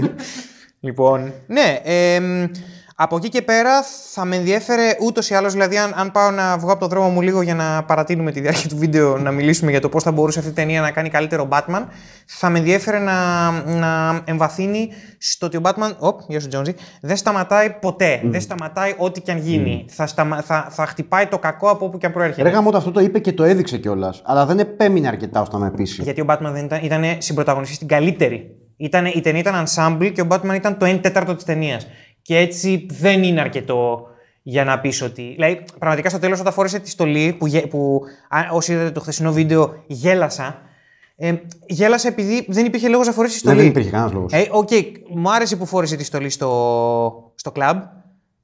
λοιπόν, ναι. εμ, από εκεί και πέρα θα με ενδιέφερε ούτως ή άλλως, δηλαδή, αν, αν πάω να βγω από το δρόμο μου λίγο για να παρατείνουμε τη διάρκεια του βίντεο, να μιλήσουμε για το πώς θα μπορούσε αυτή η ταινία να κάνει καλύτερο Batman, θα με ενδιέφερε να, να εμβαθύνει στο ότι ο Batman. Οπ, γεια σου, Τζόντζι. Δεν σταματάει ποτέ. Δεν σταματάει ό,τι και αν γίνει. Θα, σταμα, θα, θα χτυπάει το κακό από όπου και αν προέρχεται. Ρε γαμώτα, αυτό το είπε και το έδειξε κιόλας. Αλλά δεν επέμεινε αρκετά ώστε να με πείσει. Γιατί ο Batman δεν ήταν, ήταν συμπροταγωνιστής στην καλύτερη. Ήτανε, η ταινία ήταν ensemble και ο Batman ήταν το 1 τέταρτο της ταινίας. Και έτσι δεν είναι αρκετό για να πεις ότι. Δηλαδή, πραγματικά στο τέλος, όταν φόρεσε τη στολή, που, γε- που α, όσοι είδατε το χθεσινό βίντεο, γέλασα. Ε, γέλασα επειδή δεν υπήρχε λόγος να φορέσει τη Ναι, στολή. δεν υπήρχε κανένας λόγος. Ε, οκ, μου άρεσε που φόρεσε τη στολή στο, στο club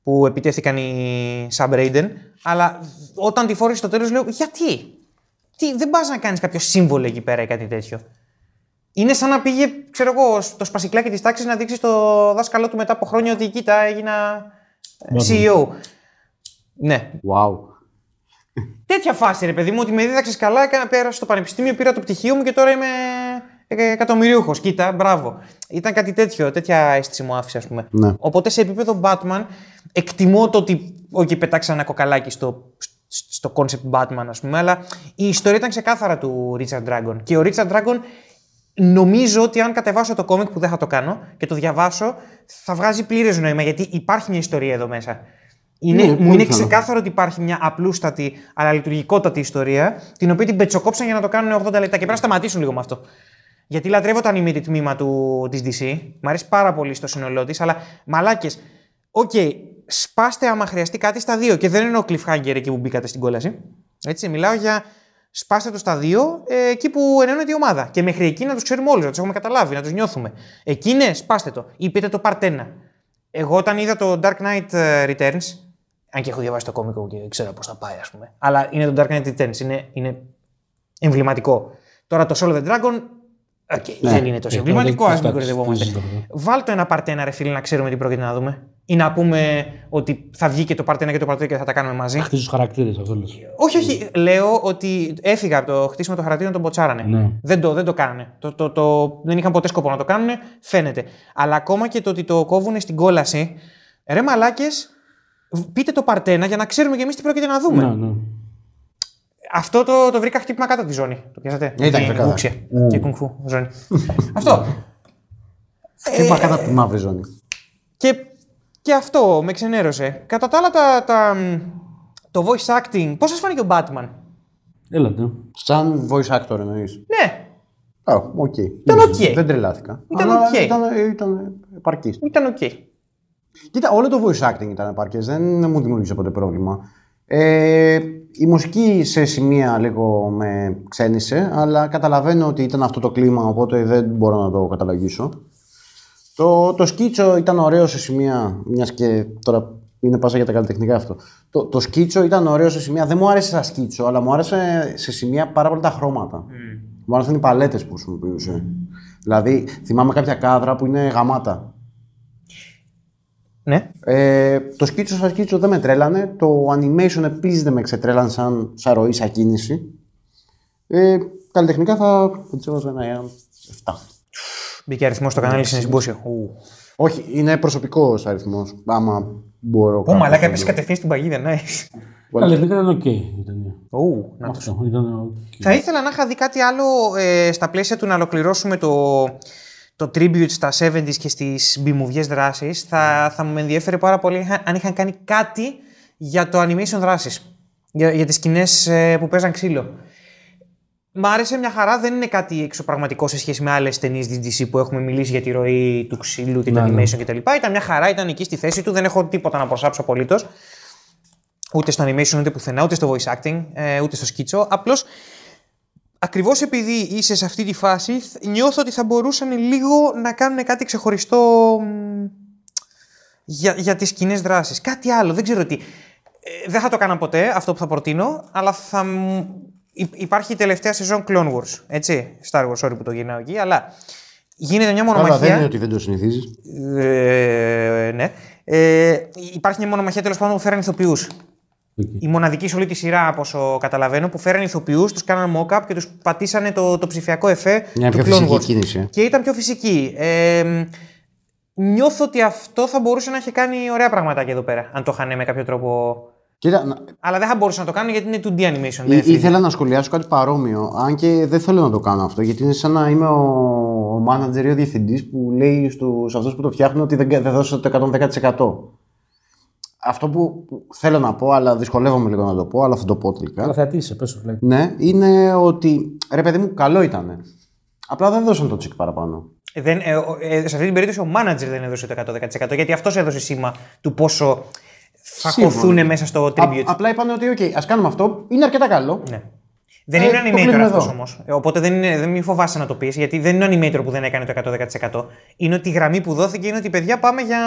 που επιτέθηκαν οι Sub Raiden, αλλά όταν τη φόρεσε στο τέλος λέω γιατί; Τι, δεν πας να κάνεις κάποιο σύμβολο εκεί πέρα ή κάτι τέτοιο. Είναι σαν να πήγε, ξέρω εγώ, στο σπασικλάκι της τάξης να δείξει στο δάσκαλό του μετά από χρόνια ότι κοίτα, έγινα ε, CEO. Ναι. Wow. Τέτοια φάση, ρε παιδί μου, ότι με δίδαξες καλά, έκανα, πέρασα στο πανεπιστήμιο, πήρα το πτυχίο μου και τώρα είμαι ε, εκατομμυρίουχος. Κοίτα, μπράβο. Ήταν κάτι τέτοιο, τέτοια αίσθηση μου άφησε, ας πούμε. Ναι. Οπότε σε επίπεδο Batman, εκτιμώ το ότι. Όχι, πετάξα ένα κοκαλάκι στο, στο concept Batman, ας πούμε, αλλά η ιστορία ήταν ξεκάθαρα του Richard Dragon. Και ο Richard Dragon νομίζω ότι αν κατεβάσω το κόμικ που δεν θα το κάνω και το διαβάσω, θα βγάζει πλήρες νόημα γιατί υπάρχει μια ιστορία εδώ μέσα. Είναι, Ναι, μου πολύ είναι πιθανό. ξεκάθαρο ότι υπάρχει μια απλούστατη αλλά λειτουργικότατη ιστορία, την οποία την πετσοκόψαν για να το κάνουν 80 λεπτά. Και πρέπει να σταματήσουν λίγο με αυτό. Γιατί λατρεύω το animated τμήμα του, της DC. Μ' αρέσει πάρα πολύ στο σύνολό της, αλλά μαλάκες. Οκ, σπάστε άμα χρειαστεί κάτι στα δύο. Και δεν εννοώ cliffhanger εκεί που μπήκατε στην κόλαση. Έτσι, μιλάω για σπάστε το στα δύο ε, εκεί που ενώνεται η ομάδα. Και μέχρι εκεί να τους ξέρουμε όλους, να τους έχουμε καταλάβει, να τους νιώθουμε. Εκεί ναι, σπάστε το. Ή πείτε το part 1. Εγώ όταν είδα το Dark Knight ε, Returns, αν και έχω διαβάσει το κόμικ και ξέρω πώς θα πάει, ας πούμε. Αλλά είναι το Dark Knight Returns, είναι, είναι εμβληματικό. Τώρα το Soul of the Dragon, οκ, δεν είναι τόσο Ε, εμβληματικό, τώρα ας δεν- μην κοροϊδευόμαστε. δεν συζητάμε. Βάλ το ένα part 1, ρε φίλε, να ξέρουμε τι πρόκειται να δούμε. Ή να πούμε ότι θα βγει και το part 1 και το part 2 και θα τα κάνουμε μαζί. Χτίζει τους χαρακτήρες, αυτός λες. Όχι, όχι. Λέω ότι έφυγα από το χτίσιμο των χαρακτήρων, τον μποτσάρανε. Ναι. Δεν, το, δεν το κάνανε. Το, το, το, δεν είχαν ποτέ σκοπό να το κάνουν, φαίνεται. Αλλά ακόμα και το ότι το κόβουν στην κόλαση. Ρε μαλάκες, πείτε το παρτένα για να ξέρουμε κι εμείς τι πρόκειται να δούμε. Ναι, ναι. Αυτό το, το βρήκα χτύπημα κάτω από τη ζώνη. Το πιάσατε; Ε, Ήταν Τη ξεκάθαρα. βούξια Και κουνφού ζώνη. Αυτό. Χτύπημα κάτω από τη μαύρη ζώνη. Και, και αυτό με ξενέρωσε. Κατά τα άλλα, τα, τα, το voice acting, πώς σας φάνηκε ο Batman; Έλατε. Σαν voice actor εννοείς. Ναι, Α, οκ. Ήταν οκ. Δεν τρελάθηκα. Ήταν Αλλά οκ. Ήταν, ήταν επαρκής. ήταν οκ. Κοίτα, όλο το voice acting ήταν επαρκές. Δεν μου δημιούργησε ποτέ πρόβλημα. Ε, η μουσική σε σημεία λίγο με ξένισε, αλλά καταλαβαίνω ότι ήταν αυτό το κλίμα, οπότε δεν μπορώ να το καταλογίσω. Το, το σκίτσο ήταν ωραίο σε σημεία, μιας και τώρα είναι πάσα για τα καλλιτεχνικά αυτό. Το, το σκίτσο ήταν ωραίο σε σημεία, δεν μου άρεσε σαν σκίτσο, αλλά μου άρεσε σε σημεία πάρα πολύ τα χρώματα. Μου άρεσαν οι παλέτες που χρησιμοποιούσε. Δηλαδή, θυμάμαι κάποια κάδρα που είναι γαμάτα. Ναι. Ε, το σκίτσο σαν σκίτσο δεν με τρέλανε. Το animation επίσης δεν με ξετρέλανε σαν, σαν ροή, σαν κίνηση. Ε, καλλιτεχνικά θα θα της έβαζα ένα 7. Μπήκε αριθμός στο κανάλι στην συμπόσιο. Ου. Όχι, είναι προσωπικός αριθμός. Άμα μπορώ. Ω, κάπου μαλάκα να έπεσε το- κατευθείαν στην παγίδα, nice. Καλά, δεν ήταν οκ η ταινία. Ου, να το Αυτό ήταν οκ. Θα ήθελα να είχα δει κάτι άλλο ε, στα πλαίσια του να ολοκληρώσουμε το, το tribute στα 70s και στις B-movίες δράσης, θα, θα με ενδιέφερε πάρα πολύ αν είχαν κάνει κάτι για το animation δράσης. Για, για τις σκηνές ε, που παίζαν ξύλο. Μ' άρεσε μια χαρά, δεν είναι κάτι εξωπραγματικό σε σχέση με άλλες ταινίες της DC που έχουμε μιλήσει για τη ροή του ξύλου, την Ναι, ναι. animation κτλ. Ήταν μια χαρά, ήταν εκεί στη θέση του, δεν έχω τίποτα να προσάψω απολύτως. Ούτε στο animation, ούτε πουθενά, ούτε στο voice acting, ε, ούτε στο σκίτσο. Απλώς ακριβώς επειδή είσαι σε αυτή τη φάση, νιώθω ότι θα μπορούσαν λίγο να κάνουν κάτι ξεχωριστό μ, για, για τις κοινές δράσεις. Κάτι άλλο, δεν ξέρω τι. Ε, δεν θα το έκανα ποτέ αυτό που θα προτείνω, αλλά θα μου- υ- υπάρχει η τελευταία σεζόν Clone Wars. Έτσι. Star Wars, sorry που το γυρνάω εκεί, αλλά γίνεται μια Καλά, μονομαχία. δεν είναι ότι δεν το συνηθίζεις. Ε, ναι. Ε, υπάρχει μια μονομαχία τέλος πάντων που φέραν ηθοποιούς. Εκεί. Η μοναδική σε όλη τη σειρά, από όσο καταλαβαίνω, που φέραν ηθοποιούς, τους κάναν mock-up και τους πατήσανε το, το ψηφιακό εφέ Μια του πιο Clone φυσική Wars. κίνηση. ε. Και ήταν πιο φυσική. Ε, νιώθω ότι αυτό θα μπορούσε να έχει κάνει ωραία πραγματάκια εδώ πέρα, αν το είχαν με κάποιο τρόπο. Κοίτα, να- Αλλά δεν θα μπορούσαν να το κάνουν γιατί είναι 2D animation. Ή- δεν είναι 3D. ήθελα να σχολιάσω κάτι παρόμοιο, αν και δεν θέλω να το κάνω αυτό, γιατί είναι σαν να είμαι ο, ο manager ή ο διευθυντής που λέει στους αυτούς που το φτιάχνουν ότι δεν, δεν δώσατε το 110%. Αυτό που που θέλω να πω, αλλά δυσκολεύομαι λίγο να το πω, αλλά θα το πω τελικά. Αλλά θεατή είσαι, πες το φλέκ. Ναι, είναι ότι ρε παιδί μου, καλό ήταν. Απλά δεν δώσαν το τσικ παραπάνω. Δεν, ε, ο- ε, σε αυτή την περίπτωση ο manager δεν έδωσε το 110% γιατί αυτός έδωσε σήμα του πόσο θα Σύμφωνο. χωθούν μέσα στο Α, tribute. απλά είπαν ότι, OK, ας κάνουμε αυτό, είναι αρκετά καλό. Ναι. Δεν Ε, είναι το animator κλείνουμε αυτός εδώ. όμως. Οπότε δεν, είναι, δεν μην φοβάσαι να το πεις, γιατί δεν είναι ο animator που δεν έκανε το 110%. Είναι ότι η γραμμή που δόθηκε είναι ότι παιδιά πάμε για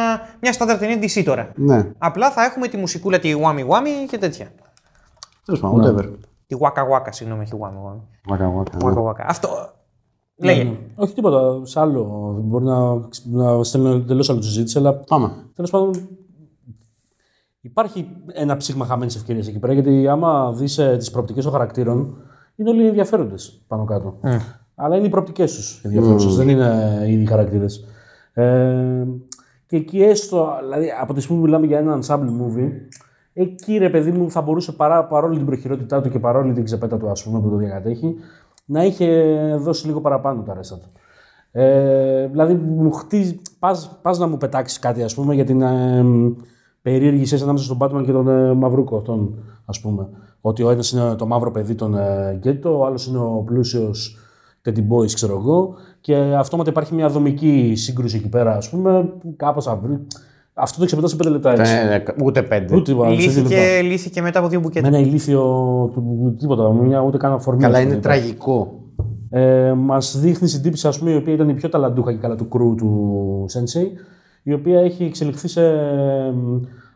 μια στάνταρ ταινία DC τώρα. Ναι, Απλά θα έχουμε τη μουσικούλα, τη Whammy Whammy και τέτοια. τέλος πάντων, whatever. Τη Waka Waka, συγγνώμη, όχι Whammy Whammy. Βάκα, βάκα, ναι. Waka Waka. Αυτό. Λέγε. Ναι. Όχι τίποτα, σε άλλο. Μπορεί να, να στέλνω εντελώς άλλο τη συζήτηση, αλλά Πάμε. τέλος πάντων υπάρχει ένα ψήγμα χαμένης ευκαιρίας εκεί πέρα. Γιατί άμα δεις τις προοπτικές των χαρακτήρων, είναι όλοι ενδιαφέροντες πάνω κάτω. Αλλά είναι οι προοπτικές τους ενδιαφέρουσε, δεν είναι οι ίδιοι χαρακτήρες. Ε, και εκεί έστω, δηλαδή από τη στιγμή που μιλάμε για ένα ensemble movie, εκεί ρε παιδί μου θα μπορούσε παρά, παρόλη την προχειρότητά του και παρόλη την ξεπέτα του, ας πούμε, που το διακατέχει, να είχε δώσει λίγο παραπάνω τα ρέστα του. Ε, δηλαδή, μου χτίζει, πας, πας να μου πετάξεις κάτι, ας πούμε, για την ε, περίεργη σχέση ανάμεσα στον Batman και τον ε, Μαυρούκο, τον, ας πούμε. Ότι ο ένας είναι το μαύρο παιδί των ε, γκέτο, ο άλλος είναι ο πλούσιος Teddy Boys, ξέρω εγώ, και αυτόματα υπάρχει μια δομική σύγκρουση εκεί πέρα, ας πούμε, που κάπως θα βρει. Αυτό το ξεπετά σε πέντε λεπτά έτσι. Ε, ούτε πέντε. Ούτε τίποτα, σε δύο λεπτά. Λύθηκε, λύθηκε μετά από δύο μπουκέτα. Με ένα ηλίθιο, του- τίποτα, με μια, ούτε καν αφορμή. Καλά, ας πούμε, είναι υπάρχει. τραγικό. Ε, Μας δείχνει στην τύπησα, ας πούμε, η οποία ήταν η πιο ταλαντούχα και καλά του κρού του Sensei, η οποία έχει εξελιχθεί σε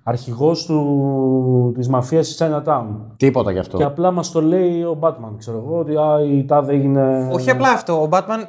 αρχηγός της μαφίας της Chinatown. Τίποτα γι' αυτό. Και απλά μας το λέει ο Batman, ξέρω εγώ, ότι α, η τάδε έγινε. Όχι απλά αυτό. Ο Batman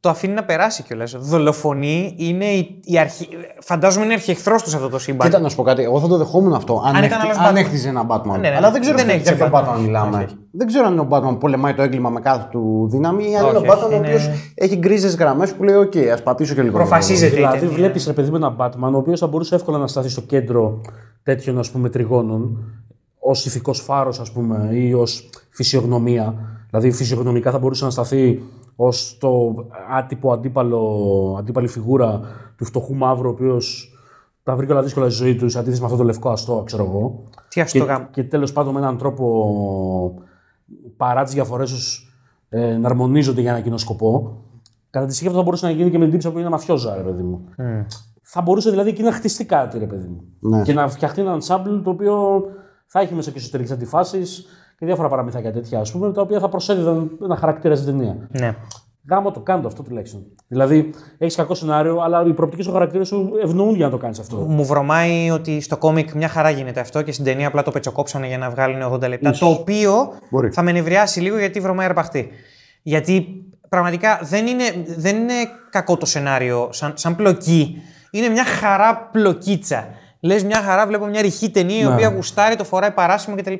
το αφήνει να περάσει κιόλας. Δολοφονεί είναι η, η αρχή. Φαντάζομαι είναι αρχιεχθρό του σε αυτό το σύμπαν. Κοίτα να σου πω κάτι, εγώ θα το δεχόμουν αυτό αν, Αν έχτη- ήταν άλλος αν Batman. έχτιζε ένα Batman. Ναι, ναι, Αλλά δεν ξέρω δεν ποιο- έχτιζε για ποιο Batman. Batman μιλάμε. Όχι, όχι. Δεν ξέρω αν είναι ο Batman που πολεμάει το έγκλημα με κάθε του δύναμη ή αν Όχι, είναι ο όχι, Batman ο είναι- οποίο έχει γκρίζες γραμμές που λέει: OK, ας πατήσω και λίγο. Προφασίζεται. Δηλαδή, η ταινία. βλέπεις ρε παιδί με έναν Batman, ο οποίος θα μπορούσε εύκολα να σταθεί στο κέντρο τέτοιων ας πούμε, τριγώνων, ως ηθικός φάρος, ας πούμε, ή ως φυσιογνωμία. Δηλαδή, φυσιογνωμικά θα μπορούσε να σταθεί ως το άτυπο αντίπαλο, αντίπαλη φιγούρα του φτωχού μαύρου, ο οποίος τα βρήκε όλα δύσκολα στη ζωή του, σε αντίθεση με αυτό το λευκό αστό, ξέρω εγώ. Τι αστό Και, γάμο. και τέλος πάντων με έναν τρόπο παρά τις διαφορές τους ε, να αρμονίζονται για ένα κοινό σκοπό. Κατά τη σκέψη θα μπορούσε να γίνει και με την τύψη που είναι μαφιόζα, ρε παιδί μου. Θα μπορούσε δηλαδή εκεί να χτιστεί κάτι, ρε παιδί μου. Ναι. Και να φτιαχτεί ένα ensemble το οποίο θα έχει μέσα και εσωτερικές αντιφάσεις και διάφορα παραμυθάκια τέτοια, ας πούμε, τα οποία θα προσέδιδαν ένα χαρακτήρα στην ταινία. Ναι. Γάμο το κάνω αυτό τουλάχιστον. Δηλαδή, έχεις κακό σενάριο, αλλά οι προοπτικές του χαρακτήρα σου ευνοούν για να το κάνεις αυτό. Μου βρωμάει ότι στο κόμικ μια χαρά γίνεται αυτό και στην ταινία απλά το πετσοκόψανε για να βγάλουν 80 λεπτά. Το οποίο Μπορεί. θα με νευριάσει λίγο γιατί βρωμάει αρπαχτή. Γιατί πραγματικά δεν είναι, δεν είναι κακό το σενάριο σαν, σαν πλοκή. Είναι μια χαρά πλοκίτσα. Λες μια χαρά, βλέπω μια ρηχή ταινία η Ναι. οποία γουστάρει, το φοράει παράσημο κτλ.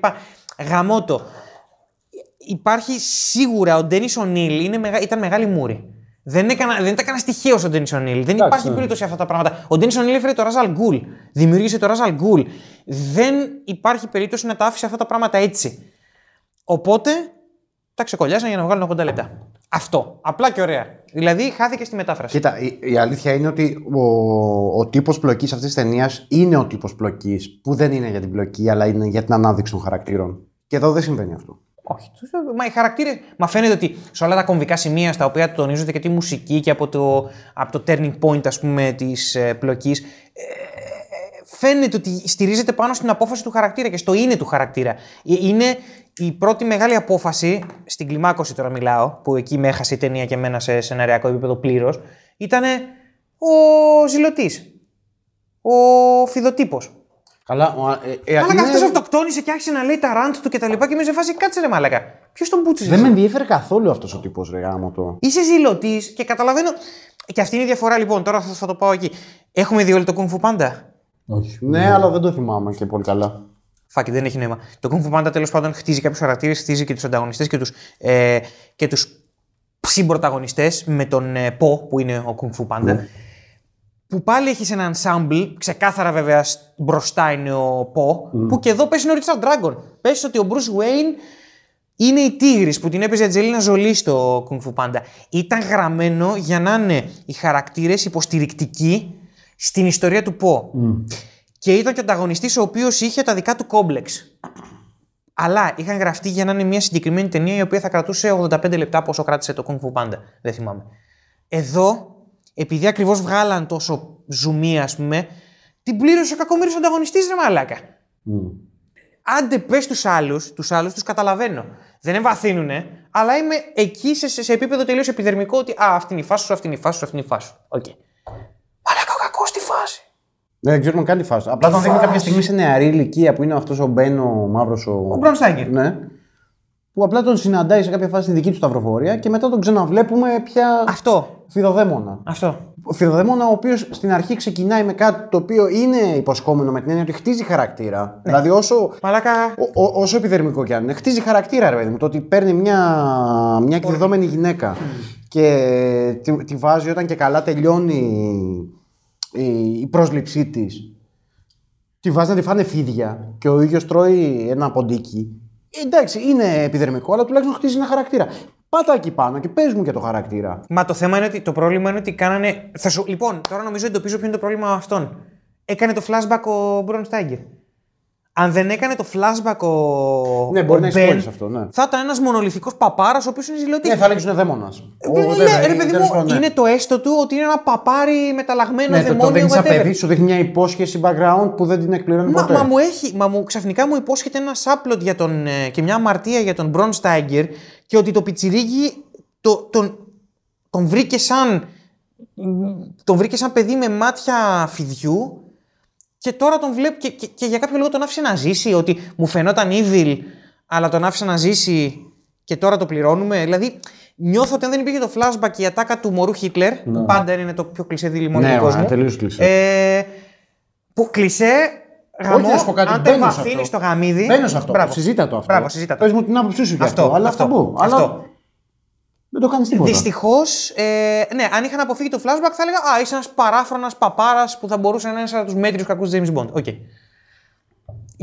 Γαμώτο. Υπάρχει σίγουρα ο Ντένις Ονίλ είναι μεγα... ήταν μεγάλη μούρη. Δεν, έκανα, δεν ήταν κανένα τυχαίο ο Ντένις Ονίλ. Δεν υπάρχει ναι. περίπτωση αυτά τα πράγματα. Ο Ντένις Ονίλ έφερε το Ράζαλ Γκουλ. Δημιούργησε το Ράζαλ Γκουλ. Δεν υπάρχει περίπτωση να τα άφησε αυτά τα πράγματα έτσι. Οπότε τα ξεκολλιάσαν για να βγάλουν 80 λεπτά. Αυτό. Απλά και ωραία. Δηλαδή χάθηκε στη μετάφραση. Κοίτα, η, η αλήθεια είναι ότι ο, ο τύπος πλοκής αυτής της ταινίας είναι ο τύπος πλοκής που δεν είναι για την πλοκή, αλλά είναι για την ανάδειξη των χαρακτήρων. Και εδώ δεν συμβαίνει αυτό. Όχι. τους- Μα οι χαρακτήρες. Μα φαίνεται ότι σε όλα τα κομβικά σημεία στα οποία τονίζονται και τη μουσική και από το, από το turning point, ας πούμε, της ε, πλοκής. φαίνεται ότι στηρίζεται πάνω στην απόφαση του χαρακτήρα και στο είναι του χαρακτήρα. Ε, Είναι η πρώτη μεγάλη απόφαση, στην κλιμάκωση τώρα μιλάω, που εκεί με έχασε η ταινία και εμένα σε σεναριακό επίπεδο πλήρως, ήταν ο ζηλωτής. Ο φιδοτύπος. Καλά, ο, ε, ε, Μάλακα είναι- αυτός αυτοκτόνησε και άρχισε να λέει τα ραντ του και τα λοιπά και με σε φάση κάτσε ρε μάλακα. Ποιος τον πούτσισε. Δεν με ενδιαφέρει καθόλου αυτός ο τύπος, ρε γάμο το. Είσαι ζηλωτής και καταλαβαίνω. Και αυτή είναι η διαφορά λοιπόν. Τώρα θα, θα το πάω εκεί. Έχουμε δει όλοι το Kung Fu Panda; Όχι. Ναι, αλλά δεν το θυμάμαι και πολύ καλά. Φάκι, δεν έχει νόημα. Το Kung Fu Panda τέλος πάντων χτίζει κάποιους χαρακτήρες, χτίζει και τους ανταγωνιστές και τους ε, και τους συμπροταγωνιστέ με τον ε, Po που είναι ο Kung Fu Panda. Που πάλι έχεις ένα ensemble, ξεκάθαρα βέβαια σ- μπροστά είναι ο Po, που και εδώ πέσει είναι ο Richard Dragon. Πέσει ότι ο Bruce Wayne είναι η Τίγρης που την έπαιζε η Ατζελίνα Ζολή στο Kung Fu Panda. Ήταν γραμμένο για να είναι οι χαρακτήρες υποστηρικτικοί στην ιστορία του Po. Και ήταν και ο ανταγωνιστής ο οποίος είχε τα δικά του κόμπλεξ. Αλλά είχαν γραφτεί για να είναι μια συγκεκριμένη ταινία η οποία θα κρατούσε 85 λεπτά πόσο κράτησε το Kung Fu Panda. Δεν θυμάμαι. Εδώ, επειδή ακριβώς βγάλαν τόσο ζουμί, ας πούμε, την πλήρωσε ο κακομοίρης ανταγωνιστής, ρε μαλάκα. Άντε πες τους άλλους, τους άλλους τους καταλαβαίνω. Δεν εμβαθύνουνε, αλλά είμαι εκεί σε, σε, σε επίπεδο τελείως επιδερμικό ότι Α, αυτή είναι η φάση σου, αυτή είναι η φάση σου, αυτή είναι η φάση σου. Οκ. Μαλάκα, ο κακός στη φάση. Ναι, δεν ξέρουμε καν τη φάση. Απλά τον δείχνει κάποια στιγμή σε νεαρή ηλικία που είναι αυτός ο Μπέν, ο μαύρος. Ο, Ο Μπρον Στάγκερ. Ναι. Που απλά τον συναντάει σε κάποια φάση στη δική του σταυροφορία και μετά τον ξαναβλέπουμε πια Αυτό. Φιδοδαίμονα. Αυτό. Ο Φιδοδαίμονα, ο οποίος στην αρχή ξεκινάει με κάτι το οποίο είναι υποσχόμενο με την έννοια ότι χτίζει χαρακτήρα. Δηλαδή, όσο, Μαλάκα. ο- ο- όσο επιδερμικό κι αν είναι, χτίζει χαρακτήρα, ρε παιδί μου. Το ότι παίρνει μια, μια εκδεδόμενη γυναίκα και τη, τη βάζει όταν και καλά τελειώνει η, η πρόσληψή της. Τη βάζει να τη φάνε φίδια και ο ίδιος τρώει ένα ποντίκι. Εντάξει, είναι επιδερμικό, αλλά τουλάχιστον χτίζει ένα χαρακτήρα. Πάτα εκεί πάνω και πες μου και το χαρακτήρα. Μα το θέμα είναι ότι το πρόβλημα είναι ότι κάνανε. Θα σου... Λοιπόν, τώρα νομίζω εντοπίζω ποιο είναι το πρόβλημα με αυτόν. Έκανε το flashback ο Μπρον Στάγκερ. Αν δεν έκανε το flashback ο. Ναι, μπορεί ο να Ben, έχεις αυτό, ναι. Θα ήταν ένας μονολυθικός παπάρας ο οποίος είναι ζηλωτή. Ναι, θα έλεγε είναι δαίμονας. ναι, ρε παιδί μου, είναι το έστω του ότι είναι ένα παπάρι μεταλλαγμένο Ναι, το, το δαιμόνιο. δείχνει σαν whatever. παιδί, σου δείχνει μια υπόσχεση background που δεν την εκπληρώνει Μα, ποτέ. μα μου έχει, μα μου ξαφνικά μου υπόσχεται ένας σάπλοντ για τον, ε, και μια αμαρτία για τον Μπρον Στάγκερ και ότι το πιτσιρίκι το, τον, τον βρήκε σαν τον βρήκε σαν παιδί με μάτια φιδιού και τώρα τον βλέπει και, και, και για κάποιο λόγο τον άφησε να ζήσει ότι μου φαινόταν evil αλλά τον άφησε να ζήσει και τώρα το πληρώνουμε. Δηλαδή νιώθω ότι αν δεν υπήρχε το flashback η ατάκα του μωρού Χίτλερ που πάντα είναι το πιο κλισέ δίλημμα Ναι, του κόσμου. μα, τελείως κλισέ. Ε, που κλισέ γαμώ, να σου πω κάτι, αν το μπαίνω σε εμβαθύνει αυτό. στο γαμίδι. Μπαίνω σε αυτό. Μπράβο. Συζήτα το αυτό. Μπράβο, συζήτα το. Πες μου την άποψή σου για αυτό. Αυτό, αλλά αυτό, θα μπω. αυτό. Αλλά δεν το κάνεις τίποτα. Δυστυχώς, ε, ναι, αν είχαν αποφύγει το flashback θα έλεγα Α, είσαι ένας παράφρονας παπάρας που θα μπορούσε να είναι ένα από τους μέτριους κακούς James Bond. Οκ.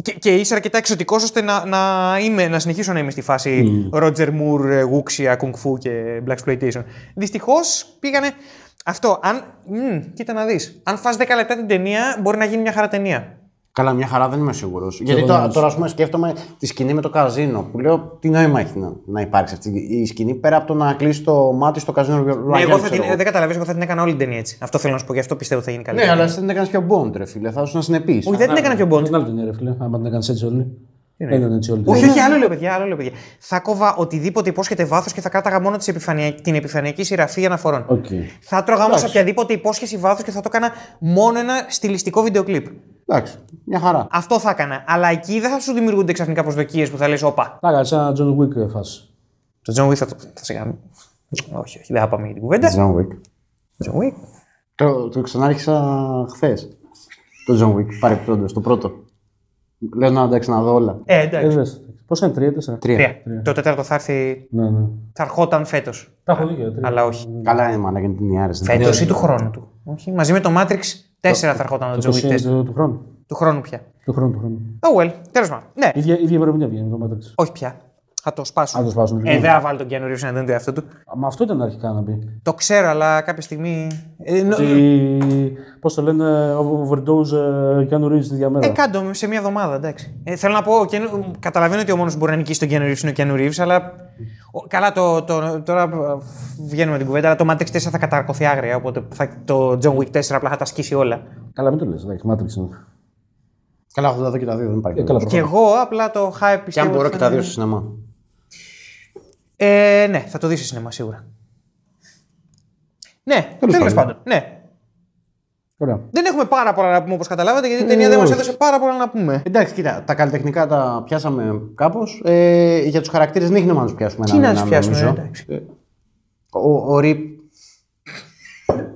Και, και είσαι αρκετά εξωτικός ώστε να, να, είμαι, να συνεχίσω να είμαι στη φάση Roger Moore, ε, Wuxia, Kung Fu και Black Exploitation. Δυστυχώς πήγανε. Αυτό, αν. Μ, κοίτα να δεις. Αν φας 10 λεπτά την ταινία, μπορεί να γίνει μια χαρά ταινία. Καλά, μια χαρά δεν είμαι σίγουρος. Γιατί εγώ τώρα, δεν τώρα ας πούμε, σκέφτομαι τη σκηνή με το καζίνο. Που λέω τι νόημα έχει να, να υπάρξει αυτή η σκηνή πέρα από το να κλείσει το μάτι στο καζίνο. Ναι, Royale, εγώ θα ξέρω την, δεν καταλαβαίνω, εγώ θα την έκανα όλη την ταινία έτσι. Αυτό θέλω να σου πω, γι' αυτό πιστεύω θα γίνει Ναι, καλύτερα. αλλά εσύ δεν έκανες πιο Bond, ρε φίλε. Θα ήσουν συνεπής. Όχι, δεν την έκανα πιο Bond. Την άλλη την ρε φίλε, άμα την έκανες έτσι όλη. Δεν ήταν έτσι όλη. Όχι, όχι, άλλο λέω, παιδιά, άλλο λέω, παιδιά. Θα κόβα οτιδήποτε υπόσχεται βάθος και θα κράταγα μόνο τις επιφανεια... την επιφανειακή συρραφή αναφορών. Οκ. Θα έτρωγα όμως οποιαδήποτε υπόσχεση βάθους και θα το έκανα μόνο ένα στιλιστικό βίντεο κλιπ. Εντάξει, μια χαρά. Αυτό θα έκανα. Αλλά εκεί δεν θα σου δημιουργούνται ξαφνικά προσδοκίες που θα λες Όπα. Τα έκανε σαν John Wick φάση. Το John Wick θα το. Θα σε κάνω. όχι, όχι, δεν θα πάμε για την κουβέντα. John Wick. John Wick. Το, το ξανάρχισα χθες. Το John Wick, παρεπτόντω, το πρώτο. Λέω να εντάξει να δω όλα. Ε, Ε, εντάξει. δες. Πόσα είναι, τρία, τέσσερα; Τρία. Τρία. Το τέταρτο θα έρθει. Ναι, ναι. Θα ερχόταν φέτος. Τα έχω δίκιο. τρία. Αλλά όχι. Καλά είναι μάλλον γιατί την Ιάρες. Φέτος ή του χρόνου του. Όχι. Μαζί με το Matrix 4 θα ερχόταν το Το John Wick 4. 20 του του χρόνου. Του χρόνου πια. Του χρόνου, του χρόνου. Oh well, τέλος πάντων. Ναι, Ίδια, ίδια ημερομηνία βγαίνει το Matrix. όχι πια. Θα το σπάσουν. Θα το σπάσουν, Ε, λοιπόν. δεν θα βάλει τον Keanu Reeves εναντίον του εαυτού του. Μα αυτό ήταν αρχικά να πει. Το ξέρω, αλλά κάποια στιγμή. Ε, νο- Ότι. Πώς το λένε, overdose ε, και αν στη διαμέρα. Ε, κάντο σε μια εβδομάδα, εντάξει. Ε, θέλω να πω, ο Keanu- καταλαβαίνω ότι ο μόνος που μπορεί να νικήσει τον Keanu Reeves είναι ο Keanu Reeves, αλλά. ο- καλά, το, το, τώρα ε, βγαίνουμε με την κουβέντα, αλλά το Matrix 4 θα καταρκωθεί άγρια. Οπότε θα, το John Wick 4 απλά θα τα σκίσει όλα. Καλά, μην το λες. Εντάξει, Matrix είναι. Καλά, έχω τα δω και τα δύο, δεν υπάρχει. Ε, καλά, λόγος. Και εγώ απλά το hype Και πιστεύω. αν μπορώ ότι και θα τα δύο είναι- στο σινεμά. Ε, ναι, θα το δεις στο σινεμά σίγουρα. Ναι, τέλος πάντων. πάντων. Ναι. Ωραία. Δεν έχουμε πάρα πολλά να πούμε όπως καταλάβατε, γιατί η ταινία δεν μας όχι. έδωσε πάρα πολλά να πούμε. Εντάξει, κοίτα, τα καλλιτεχνικά τα πιάσαμε κάπως. Ε, για τους χαρακτήρες δεν έχει νόημα να του πιάσουμε. Τι έναν να τους έναν, πιάσουμε, νομίζω. ε, εντάξει. Ε, Ο, ο Ριπ.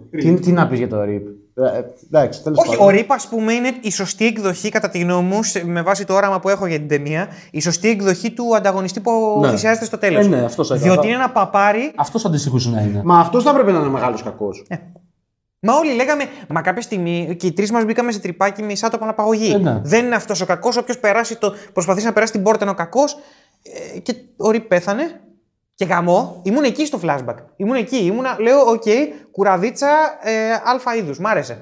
τι, τι να πεις για το Ριπ. Ε, εντάξει, τέλος Όχι, ο Ριπ, ας πούμε, είναι η σωστή εκδοχή, κατά τη γνώμη μου, σε- με βάση το όραμα που έχω για την ταινία, η σωστή εκδοχή του ανταγωνιστή που Ναι. θυσιάζεται στο τέλος. Ε, ναι, αυτός θα ήταν. Διότι είναι ένα παπάρι. Αυτός αντιστοιχούσε να είναι. Μα αυτός θα έπρεπε να είναι μεγάλος κακός. Μα όλοι λέγαμε, μα κάποια στιγμή και οι τρεις μας μπήκαμε σε τρυπάκι μισά το παναπαγωγή. Ε, ναι. Δεν είναι αυτός ο κακός. Όποιος περάσει το, προσπαθήσει να περάσει την πόρτα είναι ο κακός. Ε, και ο Ριπ πέθανε. Και γαμώ, ήμουν εκεί στο flashback. Ήμουν εκεί. Ήμουνα, λέω, οκ, κουραδίτσα ε, αλφα είδους. Μ' άρεσε.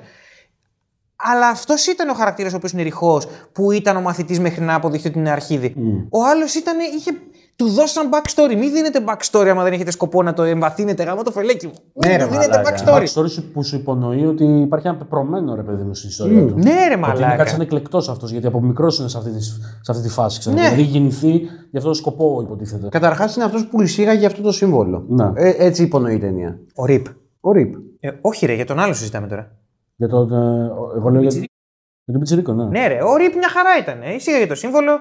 Αλλά αυτός ήταν ο χαρακτήρας ο οποίος είναι ρηχός, που ήταν ο μαθητής μέχρι να αποδειχθεί ότι είναι αρχίδι. Ο άλλος ήταν, είχε, του δώσαν backstory. Μην δίνετε backstory άμα δεν έχετε σκοπό να το εμβαθύνετε. Γαμώ το φελέκι μου. Ναι, Μην ρε, του δίνετε μαλάκα. backstory. Backstory σου- που σου υπονοεί ότι υπάρχει ένα πεπρωμένο ρε παιδί μου στην ιστορία του. Ναι, ρε Ότι είναι μαλάκα. κάτι σαν εκλεκτός αυτός, γιατί από μικρός είναι σε αυτή τη, σε αυτή τη φάση. Ξέρω. Ναι. Δηλαδή έχει γεννηθεί για αυτόν τον σκοπό, υποτίθεται. Καταρχάς είναι αυτός που εισήγαγε αυτό το σύμβολο. Ναι. Ε, έτσι υπονοεί η ταινία. Ο Ριπ. Ο Ριπ. Ε, όχι, ρε, για τον άλλο συζητάμε τώρα. Για τον. ε, εγώ λέω για, για τον Πιτσυρίκο, ναι. Ναι, ρε, ο Ριπ μια χαρά ήταν. Ε. Εισήγαγε το σύμβολο.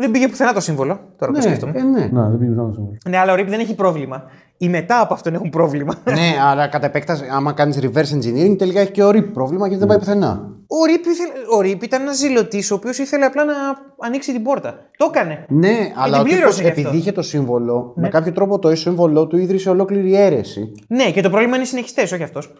Δεν πήγε πουθενά το σύμβολο. Τώρα που Ναι, σκέφτομαι. ε, ναι. Να, δεν πήγε να το Ναι, αλλά ο Ριπ δεν έχει πρόβλημα. Οι μετά από αυτόν έχουν πρόβλημα. ναι, αλλά κατά επέκταση, άμα κάνεις reverse engineering, τελικά έχει και ο Ριπ πρόβλημα γιατί δεν πάει πουθενά. Ο Ριπ, ήθελε- ο Ριπ ήταν ένας ζηλωτής ο οποίος ήθελε απλά να ανοίξει την πόρτα. Το έκανε. Ναι, αλλά την ο τύπος, πλήρωσε γι' αυτό. επειδή είχε το σύμβολο, με κάποιο τρόπο το σύμβολό του ίδρυσε ολόκληρη αίρεση. Ναι, και το πρόβλημα είναι οι συνεχιστές, όχι αυτός.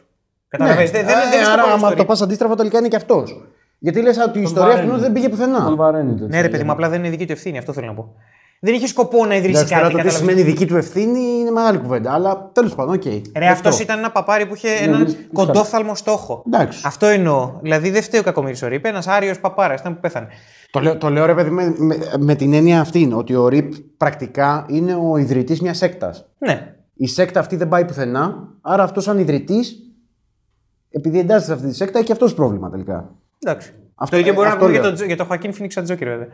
Καταλαβαίνετε. Δεν, δεν, Ε, δεν είναι άρα, στο άμα story. το πας αντίστροφα, τελικά είναι και αυτός. Γιατί λες ότι η ιστορία βαραίνει. αυτού δεν πήγε Τον πουθενά. βαραίνει. τέτοιο. Ναι, ρε παιδί μου, απλά δεν είναι δική του ευθύνη, αυτό θέλω να πω. Δεν είχε σκοπό να ιδρύσει Εντάξει, τώρα κάτι. το τι καταλαβαίνεις. σημαίνει δική του ευθύνη είναι μεγάλη κουβέντα. Αλλά τέλος πάντων, οκ. Ρε, αυτός ήταν ένα παπάρι που είχε έναν μη- κοντόφθαλμο στόχο. Εντάξει. Αυτό εννοώ. Δηλαδή δεν φταίει ο κακομοίρης ο Ριπ, ένας άγριος παπάρας ήταν που πέθανε. Το λέω, το λέω ρε παιδί με, με, με την έννοια αυτή, ότι ο Ριπ πρακτικά είναι ο ιδρυτής μιας σέκτας. Ναι. Η σέκτα αυτή δεν πάει πουθενά, άρα αυτός σαν ιδρυτής, επειδή εντάσσεται σε αυτή τη σέκτα, έχει αυτός πρόβλημα τελικά. Εντάξει. Αυτό- το ίδιο ε, μπορεί να αυτό πούμε για λέω. το, Τζο- για το Χοακίν Φίνιξ Τζόκερ, βέβαια.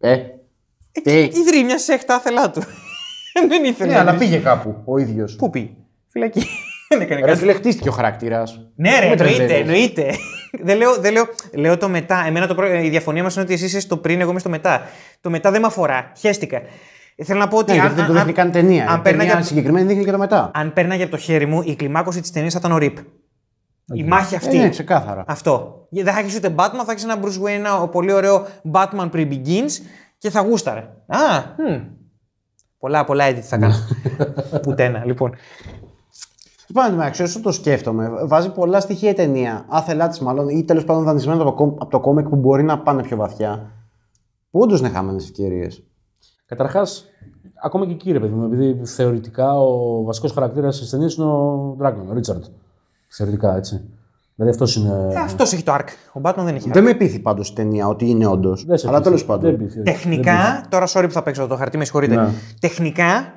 Ε. Τι. Ιδρύει μια σέχτα άθελά του. δεν ήθελε. Ναι, να αλλά ιδρύσει. πήγε κάπου ο ίδιος. Πού πήγε; Φυλακή. δεν έκανε Ρε κάτι. φίλε, χτίστηκε ο χαρακτήρας. Ναι, ρε, Με εννοείται. τρελαίνεις; εννοείται. δεν λέω, δεν λέω, λέω το μετά. Εμένα το, προ- η διαφωνία μας είναι ότι εσύ είσαι στο πριν, εγώ είμαι στο μετά. Το μετά δεν με αφορά. Χαίστηκα. Θέλω να πω ότι. Ναι, αν, γιατί δεν το αν- δείχνει καν ταινία. αν Η ταινία πέρναγε- συγκεκριμένη δείχνει και το μετά. αν πέρναγε από το χέρι μου, η κλιμάκωση της ταινίας θα ήταν ο Ριπ. Η μάχη Ε, αυτή. ναι, ξεκάθαρα. Αυτό. Δεν θα έχεις ούτε Batman, θα έχεις ένα Bruce Wayne, ένα πολύ ωραίο Batman pre-begins και θα γούσταρε. Α, μ. πολλά, πολλά edit θα κάνω. Πουτένα, λοιπόν. Πάνω μεταξύ, όσο το σκέφτομαι, βάζει πολλά στοιχεία η ταινία. Άθελά τη μάλλον, ή τέλος πάντων δανεισμένα από, το κόμ- από το κόμικ που μπορεί να πάνε πιο βαθιά. Που όντως είναι χαμένες ευκαιρίες; Καταρχάς, ακόμα και εκεί ρε παιδί μου, επειδή θεωρητικά ο βασικός χαρακτήρας της ταινίας είναι ο Dragon, ο Ρίτσαρντ. Θεωρητικά έτσι. Δηλαδή αυτός είναι. Αυτός έχει το arc. Ο Batman δεν έχει arc. Δεν με πείθει πάντως η ταινία ότι είναι όντως. Δεν σε Αλλά πείθει. τέλος πάντων. Δεν πείθει, όχι. Τεχνικά, τώρα sorry που θα παίξω το χαρτί, με συγχωρείτε. Ναι. Τεχνικά,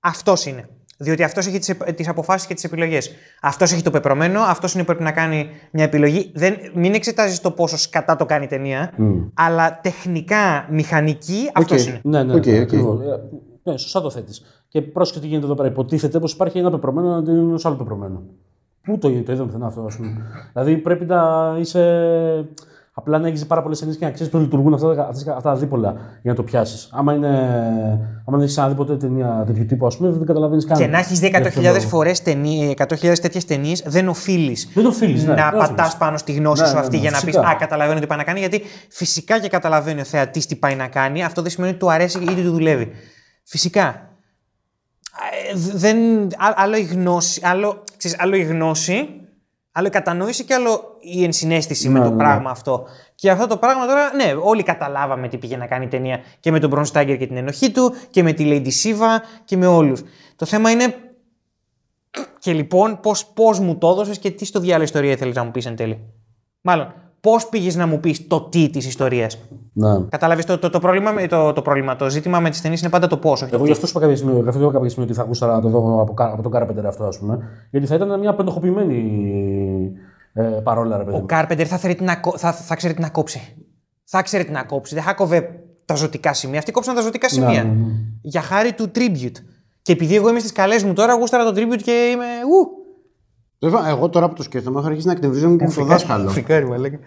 αυτός είναι. Διότι αυτός έχει τις αποφάσεις και τις επιλογές. Αυτός έχει το πεπρωμένο, αυτός είναι που πρέπει να κάνει μια επιλογή. Δεν, μην εξετάζεις το πόσο σκατά το κάνει η ταινία, αλλά τεχνικά, μηχανική, αυτός Οκ. είναι. Ναι, ναι, Οκ, ναι, οκ. ακριβώς. Ε, ναι, σωστά το θέτεις. Και πρόσεχε τι γίνεται εδώ πέρα. Υποτίθεται πως υπάρχει ένα πεπρωμένο αντί ενός άλλου πεπρωμένου. Πού το, το είδαμε πουθενά αυτό, ας πούμε. δηλαδή πρέπει να είσαι. Απλά να έχεις πάρα πολλές ταινίες και να ξέρεις πώς λειτουργούν αυτά, τα- αυτές- αυτά τα δίπολα για να το πιάσεις. Άμα, είναι, άμα δεν έχεις ξαναδεί ποτέ ταινία τέτοιου τύπου, ας πούμε, δεν καταλαβαίνεις καν. Και να έχεις δει για ποιο 100.000 λόγο. φορές 100.000 τέτοιες ταινίες, δεν οφείλεις Δεν το οφείλεις. Ναι, να δεν πατάς οφείλεις. πάνω στη γνώση Ναι, σου ναι, αυτή ναι, για να πεις φυσικά. Α, καταλαβαίνω τι πάει να κάνει. Γιατί φυσικά και καταλαβαίνει ο θεατής τι πάει να κάνει. Αυτό δεν σημαίνει ότι του αρέσει ή ότι του δουλεύει. Φυσικά. Ε, δεν, α- άλλο, η γνώση, άλλο, ξέρεις, άλλο η γνώση, Άλλο η κατανόηση και άλλο η ενσυναίσθηση με Ναι, το ναι, ναι. πράγμα αυτό. Και αυτό το πράγμα τώρα, ναι, όλοι καταλάβαμε τι πήγε να κάνει η ταινία και με τον Μπρον Στάγκερ και την ενοχή του και με τη Lady Siva και με όλους. Το θέμα είναι. Και λοιπόν, πώ πώς μου το έδωσες και τι στο διάλογο ιστορία ήθελες να μου πεις εν τέλει. Μάλλον, πώς πήγες να μου πεις το τι της ιστορίας. Ναι. Κατάλαβε το, το, το, πρόβλημα, με- το, το πρόβλημα. Το ζήτημα με τις ταινίες είναι πάντα το πώ. Εγώ γι' αυτό σου είπα κάποια στιγμή, γι' αυτό είπα κάποια στιγμή ότι θα ακούσω να το δω από, κα- από τον Κάρπεντερ αυτό, ας πούμε. Γιατί θα ήταν μια πεντακοποιημένη ε, παπαρόλα, ρε παιδί. Ο μου. Κάρπεντερ θα, θέλει τι να, κο- θα, θα ξέρει τι να κόψει. Θα ξέρει τι να κόψει. Δεν θα κόβε τα ζωτικά σημεία. Αυτοί κόψαν τα ζωτικά σημεία. ναι, ναι. Για χάρη του tribute. Και επειδή εγώ είμαι στις καλές μου τώρα, γούσταρα το tribute και είμαι. Ου! Βέβαια, εγώ τώρα που το σκέφτομαι, έχω αρχίσει να εκνευρίζομαι και με το δάσκαλο. Φρικάρισμα, λέγε.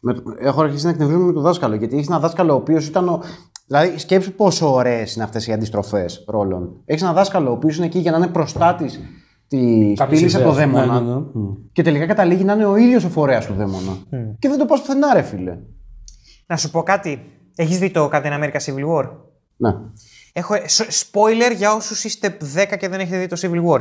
Με το- Έχω αρχίσει να εκνευρίζομαι με το δάσκαλο. Γιατί έχεις ένα δάσκαλο ο οποίος ήταν. Ο... Δηλαδή, σκέψου πόσο ωραίες είναι αυτές οι αντιστροφές ρόλων. Έχεις ένα δάσκαλο ο οποίος είναι εκεί για να είναι προστάτης τη Κάποιες πύλη από το ιδέες. δαίμονα. Ναι, ναι, ναι. Μμ. Και τελικά καταλήγει να είναι ο ίδιος ο φορέας του δαίμονα. Και δεν το πας πουθενά, ρε φίλε. Να σου πω κάτι. Έχεις δει το Captain America Civil War; Ναι. Έχω σ- spoiler για όσους είστε 10 και δεν έχετε δει το Civil War.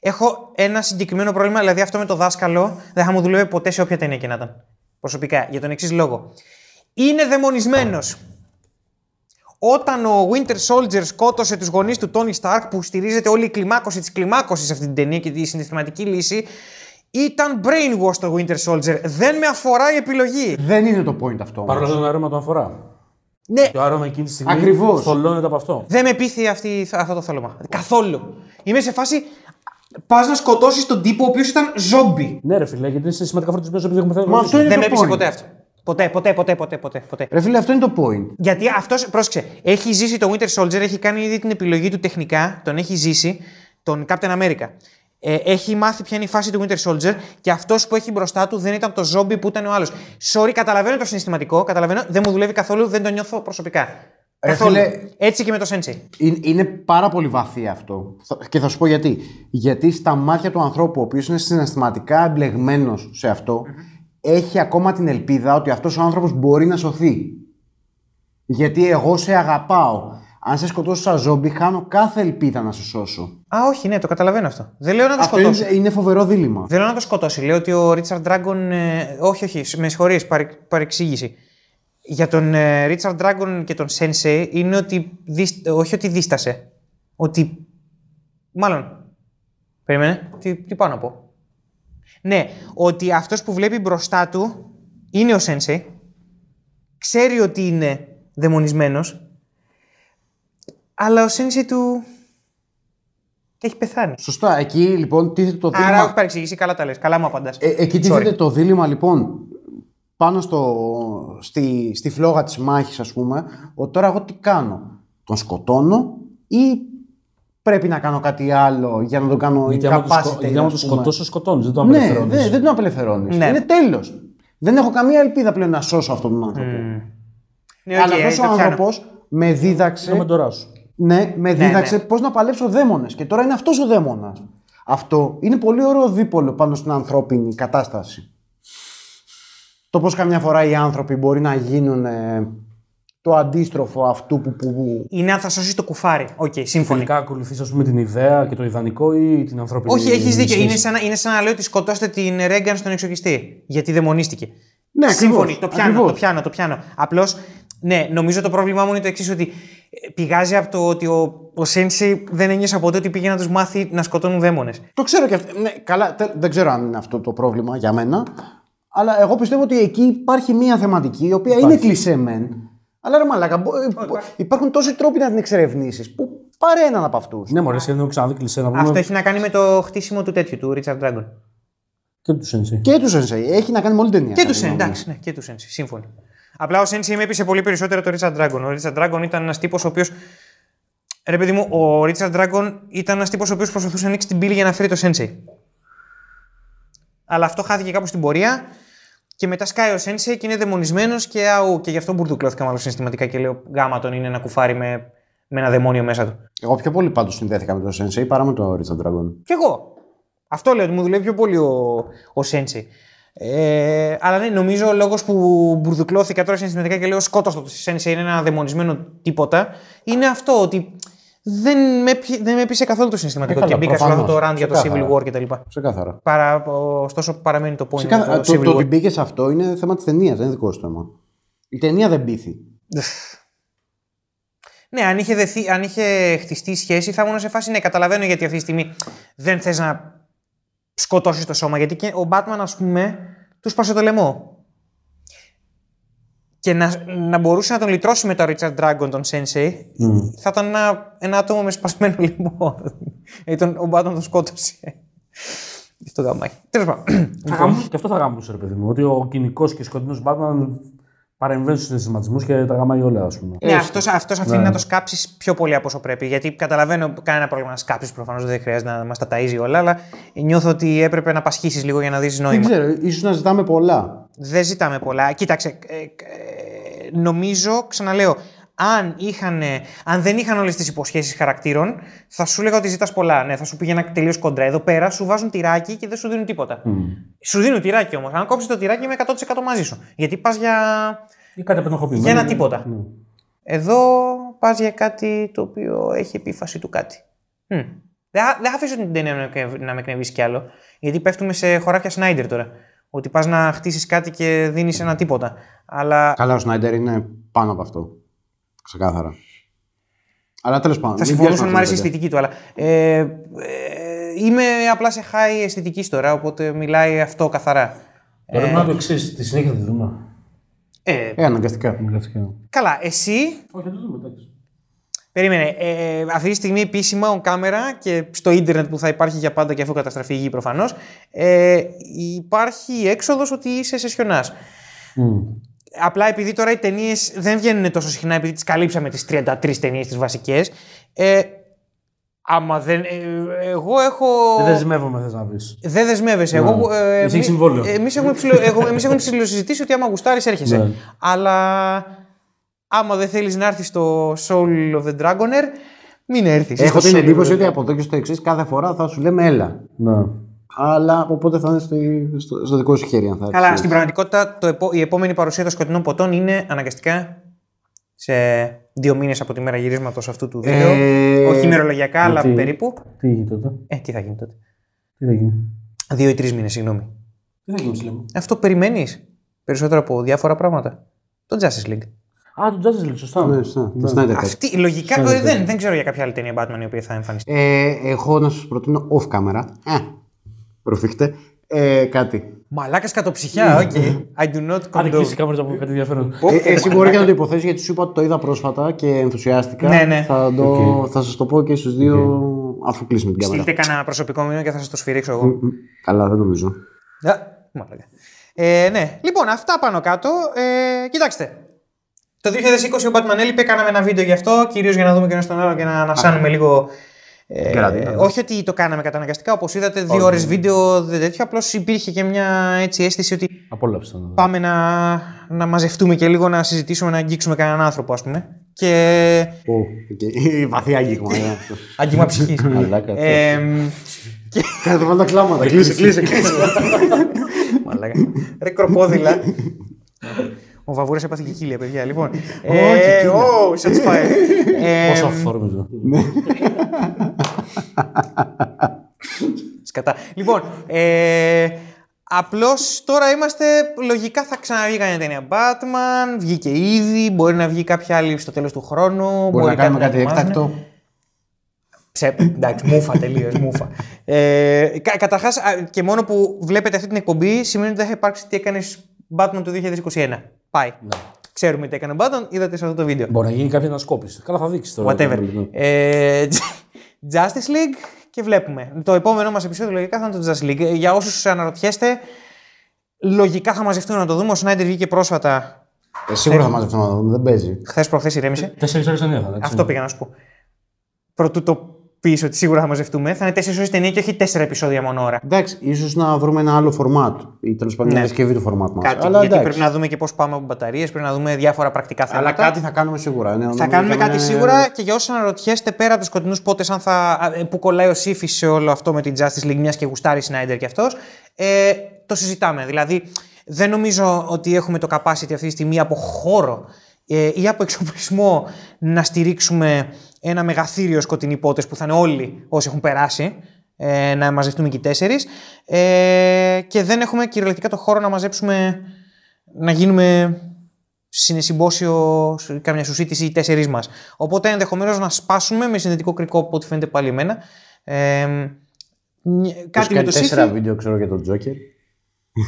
Έχω ένα συγκεκριμένο πρόβλημα, δηλαδή αυτό με το δάσκαλο δεν θα μου δουλεύει ποτέ σε όποια ταινία και να ήταν. Προσωπικά, για τον εξής λόγο. Είναι δαιμονισμένος. Όταν ο Winter Soldier σκότωσε τους γονείς του Tony Stark, που στηρίζεται όλη η κλιμάκωση της κλιμάκωσης σε αυτή την ταινία και τη συναισθηματική λύση, ήταν brainwash το Winter Soldier. Δεν με αφορά η επιλογή. Δεν είναι το point αυτό. Παρ' όμως. όλα αυτά το άρωμα το αφορά. Ναι, Το άρωμα εκείνη τη στιγμή Ακριβώς. θολώνεται από αυτό. Δεν με πείθει αυτή, αυτό το θέλωμα. Καθόλου. Είμαι σε φάση. Πας να σκοτώσεις τον τύπο ο οποίος ήταν ζόμπι. Ναι, ρε φίλε, γιατί είναι σημαντικά φορτισμένος επειδή έχουμε Μα αυτό είναι Δεν το με έπεισε point. ποτέ αυτό. Ποτέ, ποτέ, ποτέ, ποτέ, ποτέ. ποτέ. Ρε φίλε, αυτό είναι το point. Γιατί αυτός, πρόσεξε, έχει ζήσει το Winter Soldier, έχει κάνει ήδη την επιλογή του τεχνικά, τον έχει ζήσει, τον Captain America. Ε, έχει μάθει ποια είναι η φάση του Winter Soldier και αυτός που έχει μπροστά του δεν ήταν το ζόμπι που ήταν ο άλλος. Sorry, καταλαβαίνω το συναισθηματικό, καταλαβαίνω, δεν μου δουλεύει καθόλου, δεν το νιώθω προσωπικά. Ρε καθόλου. φίλε, Έτσι και με το Sensei. Είναι, είναι πάρα πολύ βαθύ αυτό. Θα- Και θα σου πω γιατί. Γιατί στα μάτια του ανθρώπου, ο οποίος είναι συναισθηματικά εμπλεγμένος σε αυτό, έχει ακόμα την ελπίδα ότι αυτός ο άνθρωπος μπορεί να σωθεί. Γιατί εγώ σε αγαπάω. Αν σε σκοτώσω σαν ζόμπι, χάνω κάθε ελπίδα να σε σώσω. Α, όχι, ναι, το καταλαβαίνω αυτό. Δεν λέω να το Αυτό σκοτώσω. είναι, είναι φοβερό δίλημα. Δεν λέω να το σκοτώσει. Λέω ότι ο Ρίτσαρντ Ντράγκον. Ε, όχι, όχι, με συγχωρείς, παρε, παρεξήγηση. Για τον ε, Ρίτσαρντ Ντράγκον και τον Σένσεϊ είναι ότι. δίσ- όχι ότι δίστασε. Ότι. Μάλλον. Περίμενε. Τι, τι πάω να πω. Ναι, ότι αυτός που βλέπει μπροστά του είναι ο Σένσεϊ. Ξέρει ότι είναι δαιμονισμένος. Αλλά ο Σένσεϊ του. έχει πεθάνει. Σωστά. Εκεί λοιπόν τίθεται το δίλημα. Άρα όχι παρεξήγηση, καλά τα λες. Καλά μου απαντάς. Ε, εκεί τίθεται το δίλημμα λοιπόν πάνω στο, στη, στη φλόγα της μάχης ας πούμε ότι τώρα εγώ τι κάνω, τον σκοτώνω ή πρέπει να κάνω κάτι άλλο για να τον κάνω Γιατί άμα το, σκο... incapacitated, γιατί άμα το ας πούμε. σκοτώσω, σκοτώνεις. Δεν το Ναι, απελευθερώνεις. δεν, δεν τον απελευθερώνεις. Ναι. Είναι τέλος. Δεν έχω καμία ελπίδα πλέον να σώσω αυτόν τον άνθρωπο. Ναι, Αλλά οκ, αυτός το ο πιάνω. άνθρωπος με δίδαξε, Το μέντορά σου. ναι, με δίδαξε ναι. πώς να παλέψω δαίμονες και τώρα είναι αυτός ο δαίμονας. Αυτό είναι πολύ ωραίο δίπολο πάνω στην ανθρώπινη κατάσταση. Το πώς καμιά φορά οι άνθρωποι μπορεί να γίνουν ε, το αντίστροφο αυτού που, που, που- Είναι αν θα σώσει το κουφάρι. Οκ, σύμφωνοι. Τελικά ακολουθείς, ας πούμε, την ιδέα και το ιδανικό ή την ανθρώπινη. Όχι, έχεις δίκιο. σχέση. Είναι σαν, να- είναι σαν να λέω ότι σκοτώστε την Ρέγκαν στον εξορκιστή. Γιατί δαιμονίστηκε. Ναι, Σύμφωνοι. ακριβώς, Το πιάνω, ακριβώς. το πιάνω, το πιάνω. Απλώς, ναι, νομίζω το πρόβλημά μου είναι το εξής: ότι ε, πηγάζει από το ότι ο, ο Σένσι δεν ένιωσε ποτέ ότι πήγε να τους μάθει να σκοτώνουν δαίμονες. Το ξέρω και αυτό. Ναι, καλά, τε- δεν ξέρω αν είναι αυτό το πρόβλημα για μένα. Αλλά εγώ πιστεύω ότι εκεί υπάρχει μία θεματική η οποία είναι κλεισέ μεν. Αλλά ρε μαλάκα, μπο- ε, μπο- υπάρχουν τόσοι τρόποι να την εξερευνήσεις που πάρε έναν από αυτούς. Ναι, μωρέ, σχεδόν έχω ξαναδεί κλεισέ να πούμε. Αυτό έχει να κάνει με το χτίσιμο του τέτοιου, του Richard Dragon. Και του Σένσι. Και του Sensei. Έχει να κάνει με όλη την ταινία. Και του κατά τη Σένσι, γνώμη μου. εντάξει, ναι, και του Σένσι, σύμφωνοι. Απλά ο Σένσι με έπεισε πολύ περισσότερο το Richard Dragon. Ο Richard Dragon ήταν ένας τύπος ο οποίος. Ρε παιδί μου, ο Richard Dragon ήταν ένας τύπος ο οποίος προσπαθούσε να ανοίξει την πύλη για να φέρει το Σένσι. Αλλά αυτό χάθηκε κάπου στην πορεία και μετά σκάει ο Σένσι και είναι δαιμονισμένος και, αου, και γι' αυτό μπουρδουκλώθηκα μάλλον συναισθηματικά και λέω γάμα τον είναι ένα κουφάρι με, με ένα δαιμόνιο μέσα του. Εγώ πιο πολύ πάντως συνδέθηκα με τον Sensei παρά με τον Richard Dragon. Κι εγώ. Αυτό λέω ότι μου δουλεύει πιο πολύ ο, ο Σέντσι. Ε, αλλά ναι, νομίζω ο λόγος που μπουρδουκλώθηκα τώρα συναισθηματικά και λέω σκότωστο το Σέντσι είναι ένα δαιμονισμένο τίποτα είναι αυτό ότι δεν με, πει- δεν με πείσε καθόλου το συναισθηματικό Ε, καλά, και μπήκα σε όλο αυτό το προφανώς. rant για το Civil Ξεκάθαρα. War κτλ. Ξεκάθαρα. Παρά, ωστόσο παραμένει το point για Ξεκάθαρα. το Το, Civil το War. ότι μπήκες σε αυτό είναι θέμα της ταινίας, δεν είναι δικό σου θέμα. Η ταινία δεν πείθει. Ναι, αν είχε, δεθεί, αν είχε χτιστεί η σχέση, θα ήμουν σε φάση. Ναι, καταλαβαίνω γιατί αυτή τη στιγμή δεν θες να σκοτώσεις το σώμα. Γιατί και ο Batman, ας πούμε, του σπάσε το λαιμό. Και να, να μπορούσε να τον λυτρώσει με τον Richard Dragon, τον Sensei, θα ήταν ένα, ένα άτομο με σπασμένο λαιμό. Ε, τον, ο Batman τον σκότωσε. Γι' αυτό γαμάει. Τέλος πάντων. Θα γαμ- και αυτό θα γάμψε, ρε παιδί μου. Ότι ο κοινικός και σκοτεινός Batman παρεμβαίνει στους συναισθηματισμούς και τα γαμάει όλα, ας πούμε. Ναι, αυτός, αυτός αφήνει να το σκάψεις πιο πολύ από όσο πρέπει. Γιατί καταλαβαίνω κανένα πρόβλημα να σκάψεις προφανώς, δεν χρειάζεται να μας τα ταΐζει όλα, αλλά νιώθω ότι έπρεπε να πασχίσεις λίγο για να δεις Δεν νόημα. ξέρω, ίσως να ζητάμε πολλά. Δεν ζητάμε πολλά. Κοίταξε, ε, ε, νομίζω, ξαναλέω, αν, είχαν, αν δεν είχαν όλες τις υποσχέσεις χαρακτήρων, θα σου έλεγα ότι ζητάς πολλά. Ναι, θα σου πήγαινα τελείως κόντρα. Εδώ πέρα σου βάζουν τυράκι και δεν σου δίνουν τίποτα. Σου δίνουν τυράκι όμως. Αν κόψεις το τυράκι, είμαι 100% μαζί σου. Γιατί πας για. Ή κάτι απενοχοποιημένο. Για ένα τίποτα. Ναι. Εδώ πας για κάτι το οποίο έχει επίφαση του κάτι. Μμ. Δεν θα- δεν θα αφήσω την ταινία να με εκνευ- να με εκνευρίσει κι άλλο. Γιατί πέφτουμε σε χωράφια Σνάιντερ τώρα. Ότι πας να χτίσεις κάτι και δίνεις ένα τίποτα. Αλλά Καλά, ο Σνάιντερ είναι πάνω από αυτό. Ξεκάθαρα. Αλλά τέλος πάντων. θα μην συμφωνούσα πιάσουμε να μου άρεσε η αυτό, αισθητική του. Αλλά ε, ε, είμαι απλά σε high αισθητικής τώρα, οπότε μιλάει αυτό καθαρά. Πρέπει να το εξής, τη συνέχεια θα τη δούμε. Ε, Ε, αναγκαστικά. καλά, εσύ Όχι, θα το δούμε, εντάξει. Περίμενε. Ε, αυτή τη στιγμή επίσημα on κάμερα και στο ίντερνετ που θα υπάρχει για πάντα και αφού καταστραφεί η γη προφανώς, ε, υπάρχει η έξοδος ότι είσαι σεσιονά. Απλά επειδή τώρα οι ταινίες δεν βγαίνουν τόσο συχνά, επειδή τις καλύψαμε τις 33 ταινίες τις βασικές. Ε, άμα δεν. Ε, εγώ έχω. Δεν δεσμεύομαι, θες να πεις. Δεν δεσμεύεσαι. Εγώ, ε, Εσύ έχεις συμβόλαιο. Εμείς έχουμε, ψηλο, εγώ, εμείς έχουμε ψηλοσυζητήσει ότι άμα γουστάρεις έρχεσαι. Ναι. Αλλά άμα δεν θέλεις να έρθεις στο Soul of the Dragoner, μην έρθεις. Έχω την εντύπωση ότι από εδώ και στο εξής κάθε φορά θα σου λέμε έλα. Ναι. Αλλά οπότε θα είναι στο, στο, στο δικό σου χέρι, αν θα Καλά, έρθεις. στην πραγματικότητα το επο- η επόμενη παρουσία των σκοτεινών ποτών είναι αναγκαστικά σε δύο μήνες από τη μέρα γυρίσματος αυτού του βίντεο. Ε, Όχι ημερολογιακά, αλλά γιατί- περίπου. Τι έγινε τότε; Ε, τι θα γίνει τότε; Τι θα γίνει; Δύο ή τρεις μήνες, συγγνώμη. Τι θα γίνει, Σλέμ. Αυτό περιμένεις περισσότερο από διάφορα πράγματα. Το Justice League. Α, τον Justice League, σωστά. Ναι, σωστά. Το Snyder Cut. Αυτή, λογικά, ε, δεν, δεν ξέρω για κάποια άλλη ταινία Batman η οποία θα εμφανιστεί. Ε, έχω να σας προτείνω off camera. Ε, προφύχτε. Ε, κάτι. Μαλάκας κατοψυχιά, οκ. I do not Αν condone. κλείσει η κάμερα να πω κάτι ενδιαφέρον. Ε, εσύ μπορεί και να το υποθέσεις γιατί σου είπα ότι το είδα πρόσφατα και ενθουσιάστηκα. Ναι, ναι. Θα, το, θα σας το πω και στους δύο αφού κλείσουμε την κάμερα. Στείλτε κανένα προσωπικό μήνυμα και θα σας το σφυρίξω εγώ. Μ, Καλά, δεν νομίζω. Α, μαλάκα. Ε, ναι, λοιπόν, αυτά πάνω κάτω. Ε, κοιτάξτε. Το 2020 ο Batman έλειπε, κάναμε ένα βίντεο γι' αυτό, κυρίως για να δούμε και ένα στον άλλο και να ανασάνουμε λίγο. Ε, Κερατίνα. όχι ότι το κάναμε καταναγκαστικά, όπως είδατε, δύο ώρες βίντεο, δεν τέτοιο. Απλώς υπήρχε και μια έτσι αίσθηση ότι Απόλαυσα. ναι. πάμε να, να μαζευτούμε και λίγο να συζητήσουμε, να αγγίξουμε κανέναν άνθρωπο, ας πούμε. Και. Ω, οκ. Βαθύ άγγιγμα. ε, αυτό. Αγγίγμα ψυχή. Μαλάκα, ε, και... Κάνε βάλει τα κλάματα. Κλείσε, κλείσε, κλείσε. Μαλάκα. Ρε κροπόδιλα. Ο Βαβούρας έπαθε και κύλια, παιδιά. Λοιπόν. και Ε, κύλια. ω, shots fired. Ε, Πόσο αυθόρμητο. Σκατά. Λοιπόν, ε, απλώς τώρα είμαστε. Λογικά θα ξαναβγεί κανένα ταινία Batman. Βγήκε ήδη. Μπορεί να βγει κάποια άλλη στο τέλος του χρόνου. Μπορεί να κάνουμε κάτι ετοιμάζουν. έκτακτο. Ψε, εντάξει, μούφα τελείως. Μούφα. Ε, κα, Καταρχάς, και μόνο που βλέπετε αυτή την εκπομπή σημαίνει ότι δεν θα υπάρξει τι έκανες Batman το 2021. Πάει. Ξέρουμε τι έκανε ο Batman, είδατε σε αυτό το βίντεο. Μπορεί να γίνει κάποια ανασκόπηση. Καλά, θα δείξει τώρα. Whatever. Ναι. Ε, Justice League και βλέπουμε. Το επόμενό μας επεισόδιο λογικά θα είναι το Justice League. Ε, Για όσους αναρωτιέστε, λογικά θα μαζευτούν να το δούμε. Ο Σνάιντερ βγήκε πρόσφατα. Ε, σίγουρα θα μαζευτούμε να το δούμε, δεν παίζει. Χθες προχθές ηρέμησε. Τέσσερις ώρες ταινία θα είναι. έτσι. Αυτό πήγα να σου πω. Πρωτού το πεις ότι σίγουρα θα μαζευτούμε. Θα είναι 4 ώρες ταινία και όχι 4 επεισόδια μόνο ώρα. Εντάξει, ίσως να βρούμε ένα άλλο format ή τέλος πάντων μια Ναι. διασκευή του format μας. Κάτι, Αλλά γιατί εντάξει. πρέπει να δούμε και πώς πάμε από μπαταρίες, πρέπει να δούμε διάφορα πρακτικά θέματα. Αλλά κάτι θα κάνουμε σίγουρα. Ναι, Θα νομίζω κάνουμε και κάτι με- σίγουρα και για όσους αναρωτιέστε πέρα από τους σκοτεινού πότες, αν θα, α, που κολλάει ο Σύφη σε όλο αυτό με την Justice League, μιας και γουστάρει Σνάιντερ κι αυτός, ε, το συζητάμε. Δηλαδή, δεν νομίζω ότι έχουμε το capacity αυτή τη στιγμή από χώρο ε, ή από εξοπλισμό να στηρίξουμε ένα μεγαθύριο σκοτεινοί πότες που θα είναι όλοι όσοι έχουν περάσει. Ε, να μαζευτούμε και οι τέσσερις. Ε, και δεν έχουμε κυριολεκτικά το χώρο να μαζέψουμε. να γίνουμε συνεσυμπόσιο, καμιά συζήτηση οι τέσσερις μας. Οπότε ενδεχομένως να σπάσουμε με συνδετικό κρικό από ό,τι φαίνεται πάλι εμένα. Ε, κάτι με το τέσσερα Σύφη βίντεο, ξέρω, για τον Τζόκερ.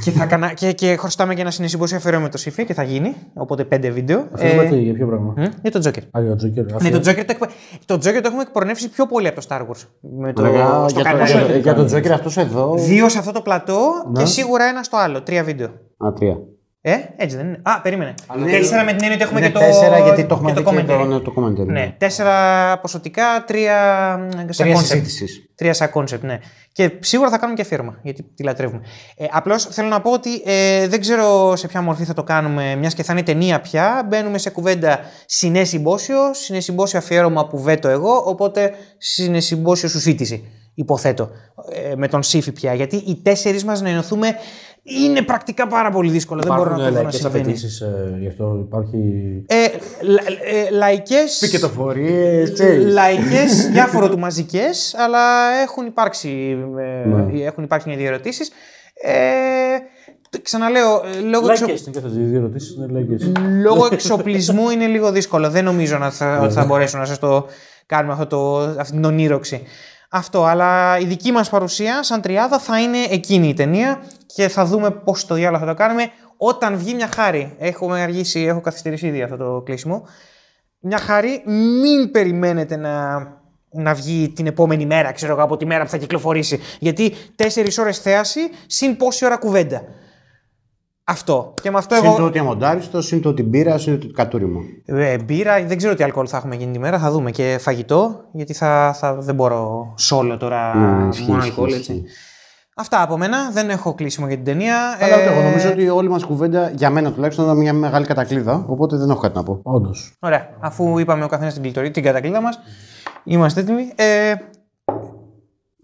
Και, θα κανα... και, και χρωστάμε και ένα συνεσυμπόσιο αφιερώμενο με το Σύφη και θα γίνει. Οπότε πέντε βίντεο. Αφήνουμε τι, για ποιο πράγμα; μ, για τον Τζόκερ. Α, για τον Τζόκερ. Ναι, το Joker το, εκπο... το Joker το έχουμε εκπορνεύσει πιο πολύ από το Star Wars. Με το... Λέγα, στο για, κανάλι. το, για, για τον Τζόκερ αυτός εδώ. Δύο σε αυτό το πλατό Ναι. και σίγουρα ένα στο άλλο. Τρία βίντεο. Α, τρία. Ε, έτσι δεν είναι. Α, περίμενε. Τέσσερα με την έννοια ότι έχουμε Είναι και το. τέσσερα γιατί το έχουμε και δει το και commentary. το, ναι, το commentary. Ναι, τέσσερα ποσοτικά, τρία μ, σαν Τρία concept. συζήτησης. Τρία σαν concept, ναι. Και σίγουρα θα κάνουμε και αφιέρωμα, γιατί τη λατρεύουμε. Ε, Απλώς θέλω να πω ότι ε, δεν ξέρω σε ποια μορφή θα το κάνουμε, μιας και θα είναι ταινία πια. Μπαίνουμε σε κουβέντα συνέσυμπόσιο, συνέσυμπόσιο αφιέρωμα που βέτω εγώ, οπότε συνέσυμπόσιο σου σύντηση. Υποθέτω. Ε, με τον Σύφη πια. Γιατί οι τέσσερις μας να ενωθούμε είναι πρακτικά πάρα πολύ δύσκολο. δεν μπορώ να το δω να λαϊκές συμβαίνει. απαιτήσεις, ε, γι' αυτό υπάρχει. Ε, λα, ε, λαϊκές, Πικετοφορίες, ξέρεις. λαϊκές, διάφορο του μαζικές, αλλά έχουν υπάρξει, ε, Ναι. έχουν υπάρξει μια δύο ερωτήσεις. Ε, το- ξαναλέω, ε, λόγω, εξο- Λαϊκές είναι και αυτές οι δύο ερωτήσεις, είναι λαϊκές. λόγω εξοπλισμού είναι λίγο δύσκολο. Δεν νομίζω να θα, ότι θα μπορέσω να σας το κάνουμε αυτό το, αυτή την ονείροξη. Αυτό, αλλά η δική μας παρουσία σαν τριάδα θα είναι εκείνη η ταινία και θα δούμε πώς το διάλογο θα το κάνουμε όταν βγει μια χάρη. Έχουμε αργήσει, έχω καθυστερήσει ήδη αυτό το κλείσιμο. Μια χάρη, μην περιμένετε να, να βγει την επόμενη μέρα, ξέρω εγώ, από τη μέρα που θα κυκλοφορήσει. Γιατί τέσσερις ώρες θέαση, συν πόση ώρα κουβέντα. Αυτό. Και με αυτό Συν εγώ... το ότι αμοντάριστο, συν το ότι μπύρα, συν το ότι κατούριμα. Ε, μπύρα, δεν ξέρω τι αλκοόλ θα έχουμε γίνει τη μέρα, θα δούμε. Και φαγητό, γιατί θα, θα, δεν μπορώ σόλο τώρα Ναι, ισχύει, μόνο ισχύει, αλκοόλ, ισχύει. έτσι. Αυτά από μένα. Δεν έχω κλείσιμο για την ταινία. Αλλά ούτε Ε, εγώ νομίζω ότι όλη μας κουβέντα, για μένα τουλάχιστον, ήταν μια μεγάλη κατακλίδα. Οπότε δεν έχω κάτι να πω. Όντως. Ωραία. Αφού είπαμε ο καθένας την, κλειτορή, την κατακλείδα μας, είμαστε έτοιμοι. Ε,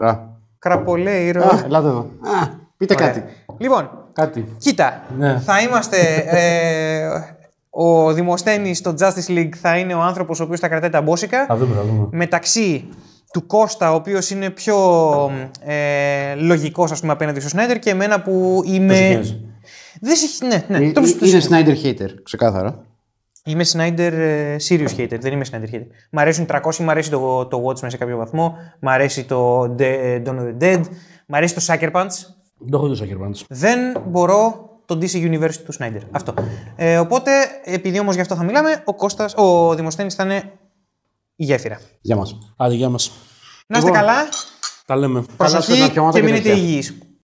Α, κραπολέιρο. α ελάτε εδώ. Α, πείτε Ωραία. κάτι. Λοιπόν, Κάτι. κοίτα. Ναι. Θα είμαστε. Ε, ο Δημοσθένης στο Justice League θα είναι ο άνθρωπος ο οποίος θα κρατάει τα μπόσικα. Θα δούμε, θα δούμε. μεταξύ του Κώστα, ο οποίος είναι πιο ε, λογικός, ας πούμε, απέναντι στο Σνάιντερ και εμένα που είμαι. συγχαίρεσαι. Δεν σε- Ναι, ναι. Ε, το- ε, το- Είναι Snyder hater, ξεκάθαρα. Είμαι Snyder ε, serious hater, δεν είμαι Snyder hater. Μ' αρέσουν οι 300, μ' αρέσει το, το Watchmen σε κάποιο βαθμό, μ' αρέσει το De- Dawn of the Dead, μ' αρέσει το Sucker Punch. Δεν το έχω δει στο Sucker Punch. Δεν μπορώ το DC Universe του Snyder. Αυτό. Ε, οπότε, επειδή όμως γι' αυτό θα μιλάμε, ο, Κώστας, ο Δημοσθένης θα είναι η γέφυρα. Γεια μας. Άντε, γεια μας. Να είστε Λοιπόν, καλά, Τα λέμε. Καλά προσοχή σκοτεινά πιώματα και και μείνετε τέτοια. υγιείς.